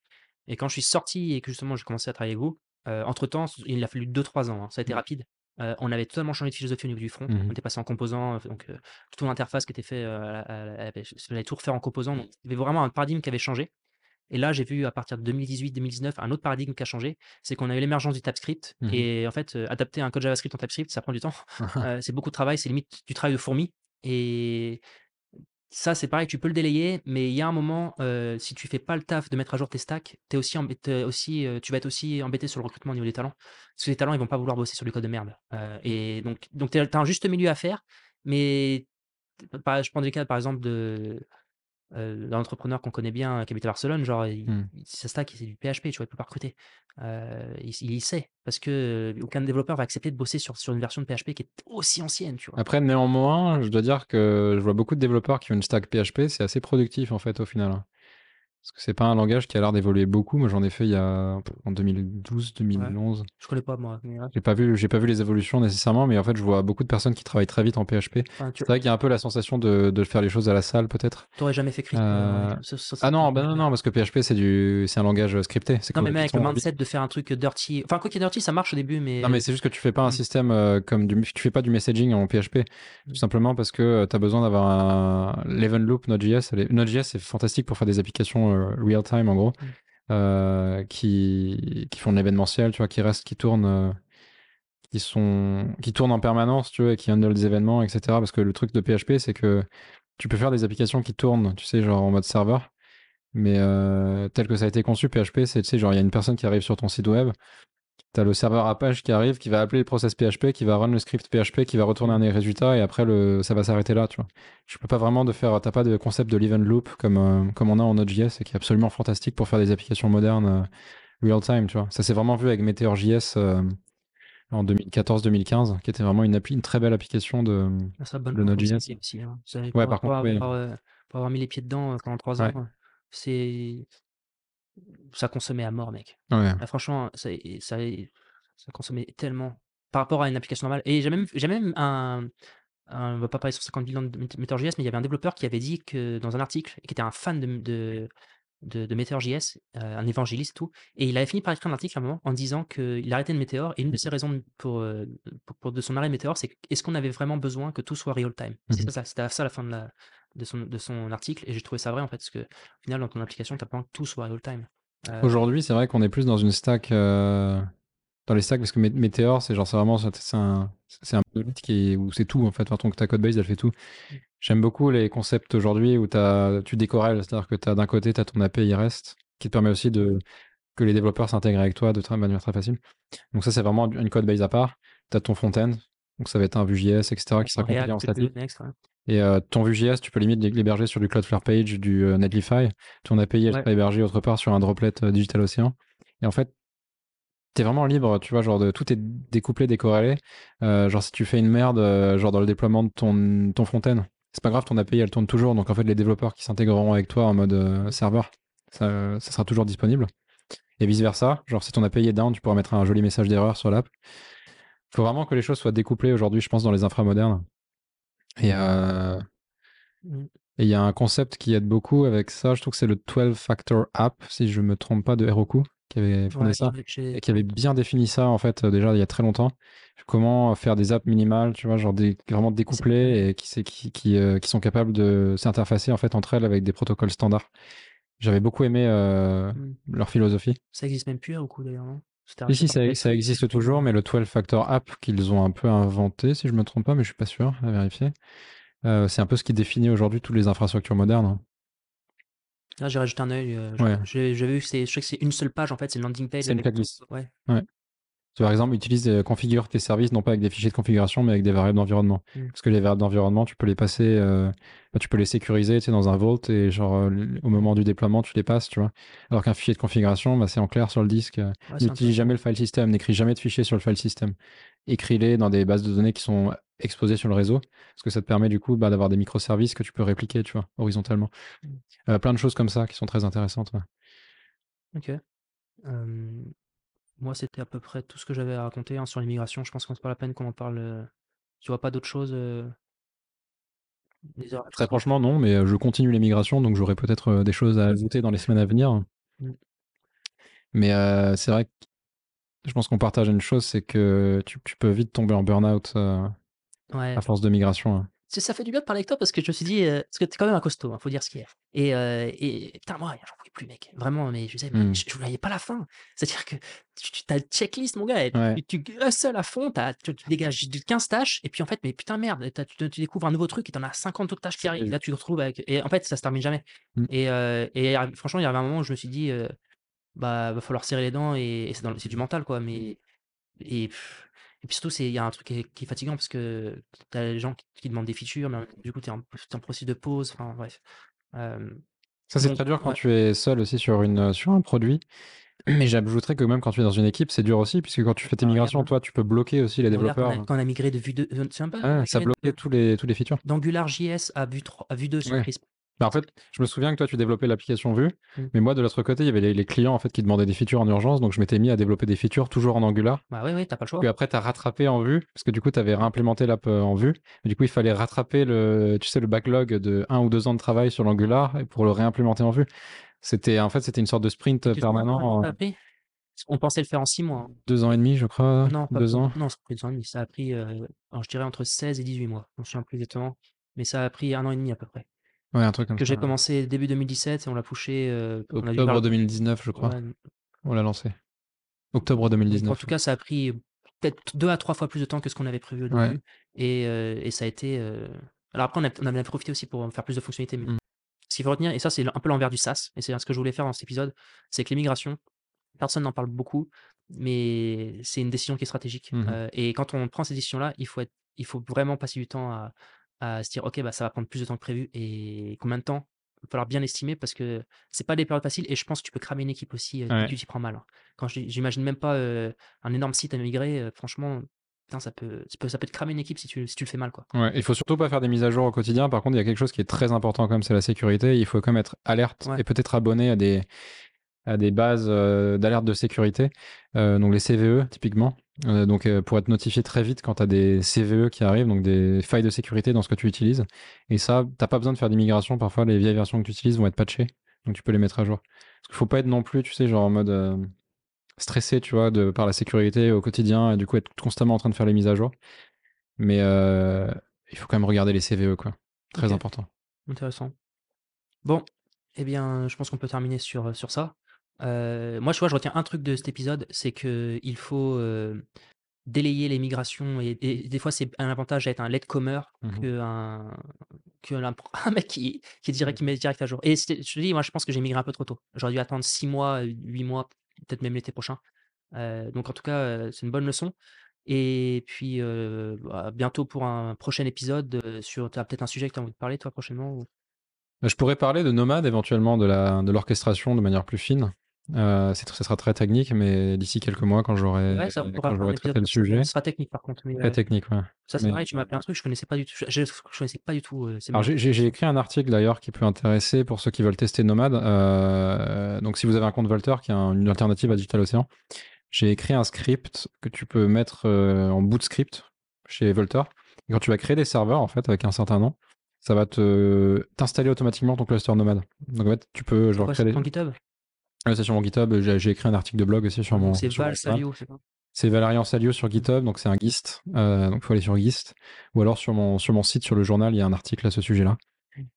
Et quand je suis sorti et que justement j'ai commencé à travailler avec vous, euh, entre temps, il a fallu 2-3 ans, hein, ça a été Mhm. rapide. Euh, on avait totalement changé de philosophie au niveau du front. Mhm. On était passé en composant, euh, donc euh, toute l'interface qui était faite, euh, il fallait tout refaire en composant. Donc, il y avait vraiment un paradigme qui avait changé. Et là, j'ai vu à partir de 2018-2019 un autre paradigme qui a changé, c'est qu'on a eu l'émergence du TypeScript. Mhm. Et en fait, euh, adapter un code JavaScript en TypeScript, ça prend du temps. Euh, c'est beaucoup de travail, c'est limite du travail de fourmi. Et ça, c'est pareil, tu peux le délayer, mais il y a un moment, euh, si tu fais pas le taf de mettre à jour tes stacks, es aussi embêté, aussi, euh, tu vas être aussi embêté sur le recrutement au niveau des talents. Parce que les talents, ils vont pas vouloir bosser sur du code de merde. Euh, et donc, donc tu as un juste milieu à faire, mais je prends des cas, par exemple, de euh, d'un entrepreneur qu'on connaît bien, qui habite à Barcelone, genre, il, Mm. stack, c'est du PHP, tu vois, il peut pas recruter. Euh, il, il sait, parce que euh, aucun développeur va accepter de bosser sur, sur une version de PHP qui est aussi ancienne, tu vois. Après, néanmoins, je dois dire que je vois beaucoup de développeurs qui ont une stack PHP, c'est assez productif en fait au final. Parce que c'est pas un langage qui a l'air d'évoluer beaucoup. Moi, j'en ai fait il y a en 2012, 2011. Je connais pas, moi. ouais. J'ai pas vu, j'ai pas vu les évolutions nécessairement, mais en fait, je vois beaucoup de personnes qui travaillent très vite en PHP. Enfin, tu C'est vrai qu'il y a un peu la sensation de, de faire les choses à la salle, peut-être. n'aurais jamais fait Crypt. Euh, euh, ça- ça- ça- Ah non, bah non, non, parce que PHP c'est du, c'est un langage scripté. C'est Non, mais même avec le mindset de faire un truc dirty. Enfin, quoi qu'il y ait dirty, ça marche au début, mais. Non, mais c'est juste que tu fais pas un Mm. système euh, comme du, tu fais pas du messaging en PHP, Mm. tout simplement parce que tu as besoin d'avoir un l'event loop Node.js. Est- Node.js c'est fantastique pour faire des applications euh, real time en gros, Mm. euh, qui qui font de l'événementiel, tu vois, qui restent, qui tournent, euh, qui sont, qui tournent en permanence, tu vois, et qui handle des événements, etc. Parce que le truc de PHP, c'est que tu peux faire des applications qui tournent, tu sais, genre en mode serveur. Mais euh, tel que ça a été conçu, PHP, c'est, tu sais, genre, il y a une personne qui arrive sur ton site web, T'as le serveur Apache qui arrive, qui va appeler le process PHP, qui va run le script PHP, qui va retourner un résultat, et après le, ça va s'arrêter là, tu vois. Je peux pas vraiment de faire, t'as pas de concept de l'event loop comme, euh, comme on a en Node.js et qui est absolument fantastique pour faire des applications modernes euh, real time, tu vois. Ça s'est vraiment vu avec Meteor.js euh, en 2014-2015, qui était vraiment une, appli, une très belle application de, Ah, ça, bonne de Node.js. hein. Ouais, par contre, oui. avoir, pour avoir mis les pieds dedans pendant trois ans, Ouais. c'est. Ça consommait à mort, mec. Ouais. Ah, franchement, ça, ça, Ça consommait tellement par rapport à une application normale et j'ai même j'ai même un un on va pas parler sur 50 millions de Met Meteor.js, mais il y avait un développeur qui avait dit que dans un article et qui était un fan de de de heu, un évangéliste et tout et il avait fini par écrire un article à un moment en disant qu'il arrêtait de Meteor et une de ses raisons pour, heu, pour pour de son arrêt de Meteor, c'est est-ce qu'on avait vraiment besoin que tout soit real time? Mmh C'est ça, c'était ça la fin de la de son de son article et j'ai trouvé ça vrai en fait, parce qu'au final dans ton application, tu as pas besoin que tout soit real time. Heu Aujourd'hui, c'est vrai qu'on est plus dans une stack, heu, dans les stacks parce que Met Meteor, c'est genre c'est vraiment c'est un c'est un qui est où c'est tout en fait, enfin ton ta code base, elle fait tout. Mmh. J'aime beaucoup les concepts aujourd'hui où tu as tu décorrèles, c'est-à-dire que tu as d'un côté, tu as ton API REST qui te permet aussi de que les développeurs s'intègrent avec toi de très manière très facile. Donc ça, c'est vraiment une code base à part. Tu as ton front-end, donc ça va être un Vue.js et cetera qui sera compilé en statique ouais. Et ton Vue.js, tu peux limite l'héberger sur du Cloudflare Page, du, Netlify. Ton API, elle Ouais. sera hébergée autre part sur un Droplet, heu, DigitalOcean et en fait, tu es vraiment libre, tu vois? Genre de tout est découplé, décorrélé. Genre si tu fais une merde, genre dans le déploiement de ton ton front-end, c'est pas grave, ton API, elle tourne toujours. Donc en fait, les développeurs qui s'intégreront avec toi en mode, serveur, ça ça sera toujours disponible et vice versa. Genre si ton API est down, tu pourras mettre un joli message d'erreur sur l'app. Faut vraiment que les choses soient découplées aujourd'hui, je pense, dans les infras modernes et heu Mmh. et il y a un concept qui aide beaucoup avec ça, je trouve que c'est le 12 Factor App, si je me trompe pas, de Heroku, qui avait fondé Ouais, ça et qui avait bien défini ça, en fait, déjà il y a très longtemps. Comment faire des apps minimales, tu vois? Genre des vraiment découplées et qui c'est qui qui, heu, qui sont capables de s'interfacer, en fait, entre elles avec des protocoles standards. J'avais beaucoup aimé, heu, Mmh. leur philosophie. Ça existe même plus Heroku d'ailleurs, non? C'était Si, ça existe toujours, mais le 12 Factor App qu'ils ont un peu inventé, si je me trompe pas, mais je suis pas sûr, à vérifier. Heu, c'est un peu ce qui définit aujourd'hui toutes les infrastructures modernes, hein. Ah, j'ai rajouté un œil, je Ouais. j'avais vu que c'est je sais que c'est une seule page en fait, c'est une landing page C'est une avec checklist. ouais. Ouais. Par exemple, utilise, heu, configure tes services non pas avec des fichiers de configuration, mais avec des variables d'environnement. Mmh. Parce que les variables d'environnement, tu peux les passer, heu, bah, tu peux les sécuriser, tu sais, dans un vault et genre, heu, l au moment du déploiement, tu les passes, tu vois? Alors qu'un fichier de configuration, bah, c'est en clair sur le disque, Ouais, n'utilise jamais le file system, n'écris jamais de fichiers sur le file system. Écris-les dans des bases de données qui sont exposées sur le réseau, parce que ça te permet du coup, bah, d'avoir des microservices que tu peux répliquer, tu vois? Horizontalement. Mmh. Heu, plein de choses comme ça qui sont très intéressantes, ouais. OK. Moi, c'était à peu près tout ce que j'avais à raconter, hein, sur l'immigration. Je pense que c'est pas la peine qu'on en parle, heu tu vois pas d'autres choses, heu? Des heures à Très franchement, non, mais heu, je continue l'émigration, donc j'aurai peut-être, des choses à ajouter dans les semaines à venir. Mmh. Mais c'est vrai que je pense qu'on partage une chose, c'est que tu tu peux vite tomber en burn-out, Ouais. à force de migration, hein. Ça fait du bien de parler avec toi parce que je me suis dit, parce que tu es quand même un costaud, hein, faut dire ce qui est et heu et putain moi, j'en pouvais plus mec, vraiment, mais je disais: «Mais Mmh. je je voyais pas la fin». C'est-à-dire que tu as une checklist mon gars et Ouais. tu tu hustles à fond, tu as tu tu dégages de 15 tâches et puis en fait, mais putain merde, tu découvres un nouveau truc et tu en as 50 autres tâches qui arrivent. Et Là, tu te retrouves avec et en fait, ça se termine jamais Mmh. et franchement, il y avait un moment où je me suis dit, «Bah, va falloir serrer les dents» et et c'est le du mental quoi, mais et et puis surtout, c'est il y a un truc qui est qui est fatigant parce que tu as les gens qui qui demandent des features, mais du coup, tu es en tu es en processus de pause, enfin bref. Ça, c'est très dur quand ouais. tu es seul aussi sur une, sur un produit. Mais j'ajouterais que même quand tu es dans une équipe, c'est dur aussi puisque quand tu fais tes regarde, migrations, toi, tu peux bloquer aussi les quand on développeurs. a quand on a migré de Vue 2, heu, tu te souviens pas? On a Ouais, ça bloquait tous les tous les features. d'AngularJS à Vue 3 à Vue 2 sur Ouais. Bah, en fait, je me souviens que toi, tu développais l'application Vue, Mmh. mais moi, de l'autre côté, il y avait les les clients, en fait, qui demandaient des features en urgence, donc je m'étais mis à développer des features toujours en Angular. Bah, oui, oui, tu as pas le choix. Puis après, tu as rattrapé en Vue, parce que du coup, tu avais réimplémenté l'app, heu, en Vue. Et du coup, il fallait rattraper le tu sais, le backlog de 1 ou 2 ans de travail sur l'Angular pour le réimplémenter en Vue. C'était en fait, c'était une sorte de sprint, Tu permanent? On pensait le faire en 6 mois, hein. 2 ans et demi, je crois, Non, pas 2 pas ans. non, ça a pris 2 ans et demi. Ça a pris, alors je dirais entre 16 et 18 mois. Je me souviens plus exactement, mais ça a pris 1 an et demi à peu près. Ouais, un truc comme Que j'ai ouais. commencé début 2017 et on l'a poussé, heu, on a dû Octobre faire 2019, je crois, ouais, on l'a lancé. Octobre donc en 2019, tout cas, ça a pris peut-être 2 à 3 fois plus de temps que ce qu'on avait prévu au début et heu et ça a été, heu alors après on a on en a profité aussi pour faire plus de fonctionnalités, mais Mmh. ce qu'il faut retenir et ça, c'est un peu l'envers du SaaS et c'est ce que je voulais faire dans cet épisode, c'est que l'immigration, personne n'en parle beaucoup, mais c'est une décision qui est stratégique, Mmh et quand on prend ces décisions-là, il faut être il faut vraiment passer du temps à à se dire: «OK, bah, ça va prendre plus de temps que prévu» et combien de temps? Il va falloir bien estimer parce que c'est pas des périodes faciles et je pense que tu peux cramer une équipe aussi, Ouais. tu t'y prends mal, hein. Quand j'imagine même pas, un énorme site à migrer, franchement, putain, ça peut ça peut ça peut te cramer une équipe si tu si tu le fais mal, quoi. Ouais, il faut surtout pas faire des mises à jour au quotidien. Par contre, il y a quelque chose qui est très important même, c'est la sécurité. Il faut quand même être alerte Ouais. et peut-être abonné à des à des bases, d'alerte de sécurité, donc les CVE typiquement. Euh, donc euh, pour être notifié très vite quand tu as des CVE qui arrivent, donc des failles de sécurité dans ce que tu utilises. Et ça, t'as pas besoin de faire d'immigration. Parfois, les vieilles versions que tu utilises vont être patchées, donc tu peux les mettre à jour. Parce qu'il faut pas être non plus, tu sais, genre en mode euh, stressé, tu vois, de, par la sécurité au quotidien et du coup être constamment en train de faire les mises à jour. Mais il faut quand même regarder les CVE, quoi. Très important. Intéressant. Bon, eh bien, je pense qu'on peut terminer sur, sur ça. Euh, moi, je vois, je retiens un truc de cet épisode, c'est que il faut euh, délayer les migrations et, et des fois, c'est un avantage d'être un latecomer Mhm. que un, que un, un mec qui, qui, direct, qui met direct à jour. Et je te dis, moi, je pense que j'ai migré un peu trop tôt. J'aurais dû attendre 6 mois, 8 mois, peut-être même l'été prochain. Euh, donc, en tout cas, c'est une bonne leçon. Et puis, bah, bientôt pour un prochain épisode sur. Tu as peut-être un sujet que tu as envie de parler, toi, prochainement ou- Bah, Je pourrais parler de Nomade éventuellement, de l'orchestration de manière plus fine. Euh, c'est- ça sera très technique, mais d'ici quelques mois, quand j'aurai Ouais, ça, quand traité le ça. sujet, Ce sera technique par contre, mais très euh, technique, ouais. ça c'est Mais- pareil, tu m'as appris un truc, je connaissais pas du tout. Je, je- connaissais pas du tout. euh, Alors j'ai- écrit un article d'ailleurs qui peut intéresser pour ceux qui veulent tester Nomad. Euh, donc si vous avez un compte Volter, qui est un- une alternative à Digital Ocean, j'ai écrit un script que tu peux mettre euh, en boot script chez Volter. Et quand tu vas créer des serveurs en fait avec un certain nom, ça va te t'installer automatiquement ton cluster Nomad. Donc en fait tu peux genre quoi, créer des... GitHub? Ouais, c'est sur mon GitHub. J'ai écrit un article de blog aussi sur mon. C'est Val. Salio, c'est quoi C'est Valérian Salio sur GitHub, donc c'est un Gist. Euh, donc il faut aller sur Gist. Ou alors sur mon, sur mon site, sur le journal, il y a un article à ce sujet-là.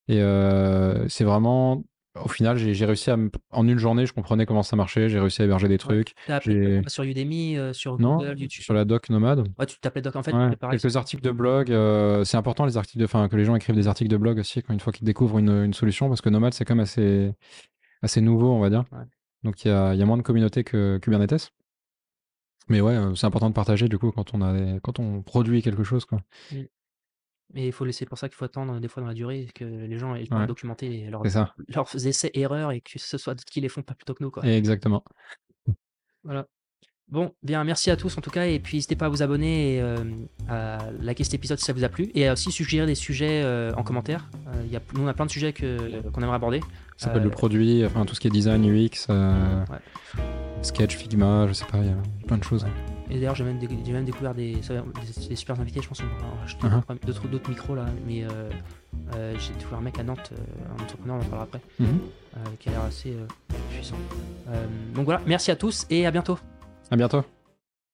Et euh, c'est vraiment. Au final, j'ai réussi à. me- En une journée, je comprenais comment ça marchait. J'ai réussi à héberger des trucs. Sur Udemy, euh, sur Non, Google, YouTube? sur la doc nomade. Ouais, tu t'appelais Doc en fait, Ouais, pareil. quelques articles de blog. c'est important les articles de, enfin, que les gens écrivent des articles de blog aussi quand une fois qu'ils découvrent une, une solution parce que Nomad c'est quand même assez, assez nouveau on va dire. Ouais. Donc il y a, il y a moins de communauté que Kubernetes. Mais ouais, c'est important de partager du coup quand on a des- quand on produit quelque chose quoi. Mais il faut laisser pour ça qu'il faut attendre des fois dans la durée que les gens aient Ouais. documenter leurs, leurs essais erreurs et que ce soit d'autres qui les font pas plutôt que nous. Quoi. Et exactement. Voilà. Bon, bien, merci à tous en tout cas, et puis n'hésitez pas à vous abonner et euh, à liker cet épisode si ça vous a plu, et à aussi suggérer des sujets euh, en commentaire. Euh, y a, nous, on a plein de sujets que- qu'on aimerait aborder. Ça s'appelle Euh, le produit, enfin tout ce qui est design, UX, Ouais. Sketch, Figma, je sais pas, il y a plein de choses. Et d'ailleurs, j'ai même, déc- j'ai même découvert des, ça- des, des super invités, je pense qu'on va acheter Uh-huh. d'autres, d'autres micros là, mais j'ai découvert un mec à Nantes, un entrepreneur, on en parlera après, Mhm. euh, qui a l'air assez puissant. Donc voilà, merci à tous et à bientôt. À bientôt.